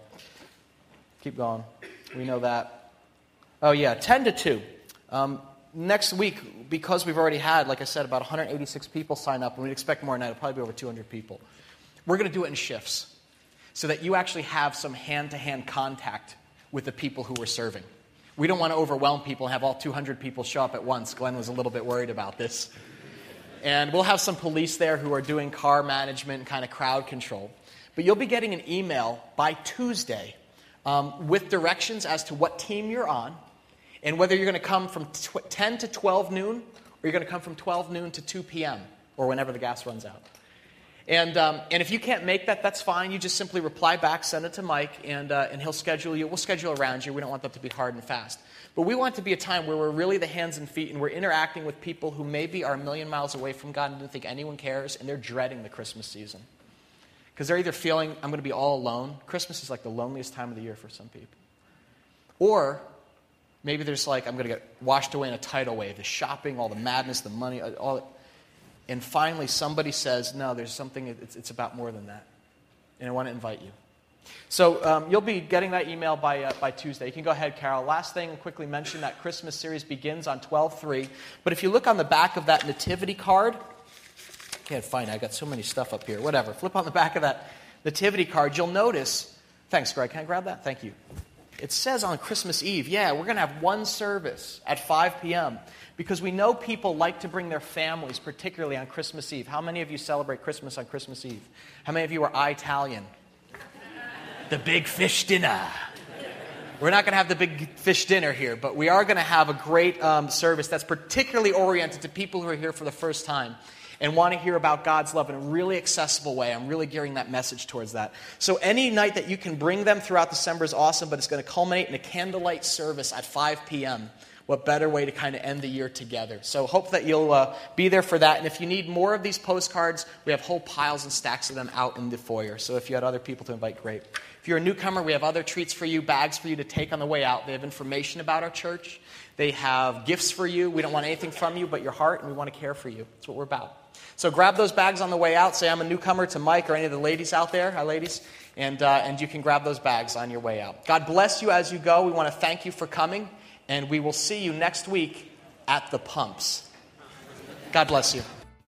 Keep going. We know that. Oh, yeah, 10 to 2. Um, next week, because we've already had, like I said, about 186 people sign up, and we'd expect more tonight, it'll probably be over 200 people. We're going to do it in shifts so that you actually have some hand to hand contact with the people who we're serving. We don't want to overwhelm people and have all 200 people show up at once. Glenn was a little bit worried about this. And we'll have some police there who are doing car management and kind of crowd control. But you'll be getting an email by Tuesday um, with directions as to what team you're on and whether you're going to come from tw- 10 to 12 noon or you're going to come from 12 noon to 2 p.m. or whenever the gas runs out. And, um, and if you can't make that, that's fine. You just simply reply back, send it to Mike, and, uh, and he'll schedule you. We'll schedule around you. We don't want that to be hard and fast. But we want it to be a time where we're really the hands and feet and we're interacting with people who maybe are a million miles away from God and don't think anyone cares, and they're dreading the Christmas season. Because they're either feeling, I'm going to be all alone. Christmas is like the loneliest time of the year for some people. Or maybe they're like, I'm going to get washed away in a tidal wave the shopping, all the madness, the money, all. And finally, somebody says, No, there's something, it's, it's about more than that. And I want to invite you. So um, you'll be getting that email by, uh, by Tuesday. You can go ahead, Carol. Last thing, quickly mention that Christmas series begins on 12 3. But if you look on the back of that nativity card, can't find it. I got so many stuff up here. Whatever. Flip on the back of that nativity card. You'll notice. Thanks, Greg. Can I grab that? Thank you. It says on Christmas Eve, yeah, we're going to have one service at 5 p.m. because we know people like to bring their families, particularly on Christmas Eve. How many of you celebrate Christmas on Christmas Eve? How many of you are Italian? the big fish dinner. We're not going to have the big fish dinner here, but we are going to have a great um, service that's particularly oriented to people who are here for the first time and want to hear about God's love in a really accessible way. I'm really gearing that message towards that. So, any night that you can bring them throughout December is awesome, but it's going to culminate in a candlelight service at 5 p.m. What better way to kind of end the year together? So, hope that you'll uh, be there for that. And if you need more of these postcards, we have whole piles and stacks of them out in the foyer. So, if you had other people to invite, great. If you're a newcomer, we have other treats for you, bags for you to take on the way out. They have information about our church, they have gifts for you. We don't want anything from you but your heart, and we want to care for you. That's what we're about. So grab those bags on the way out. Say, I'm a newcomer to Mike or any of the ladies out there. Hi, ladies. And, uh, and you can grab those bags on your way out. God bless you as you go. We want to thank you for coming. And we will see you next week at the pumps. God bless you.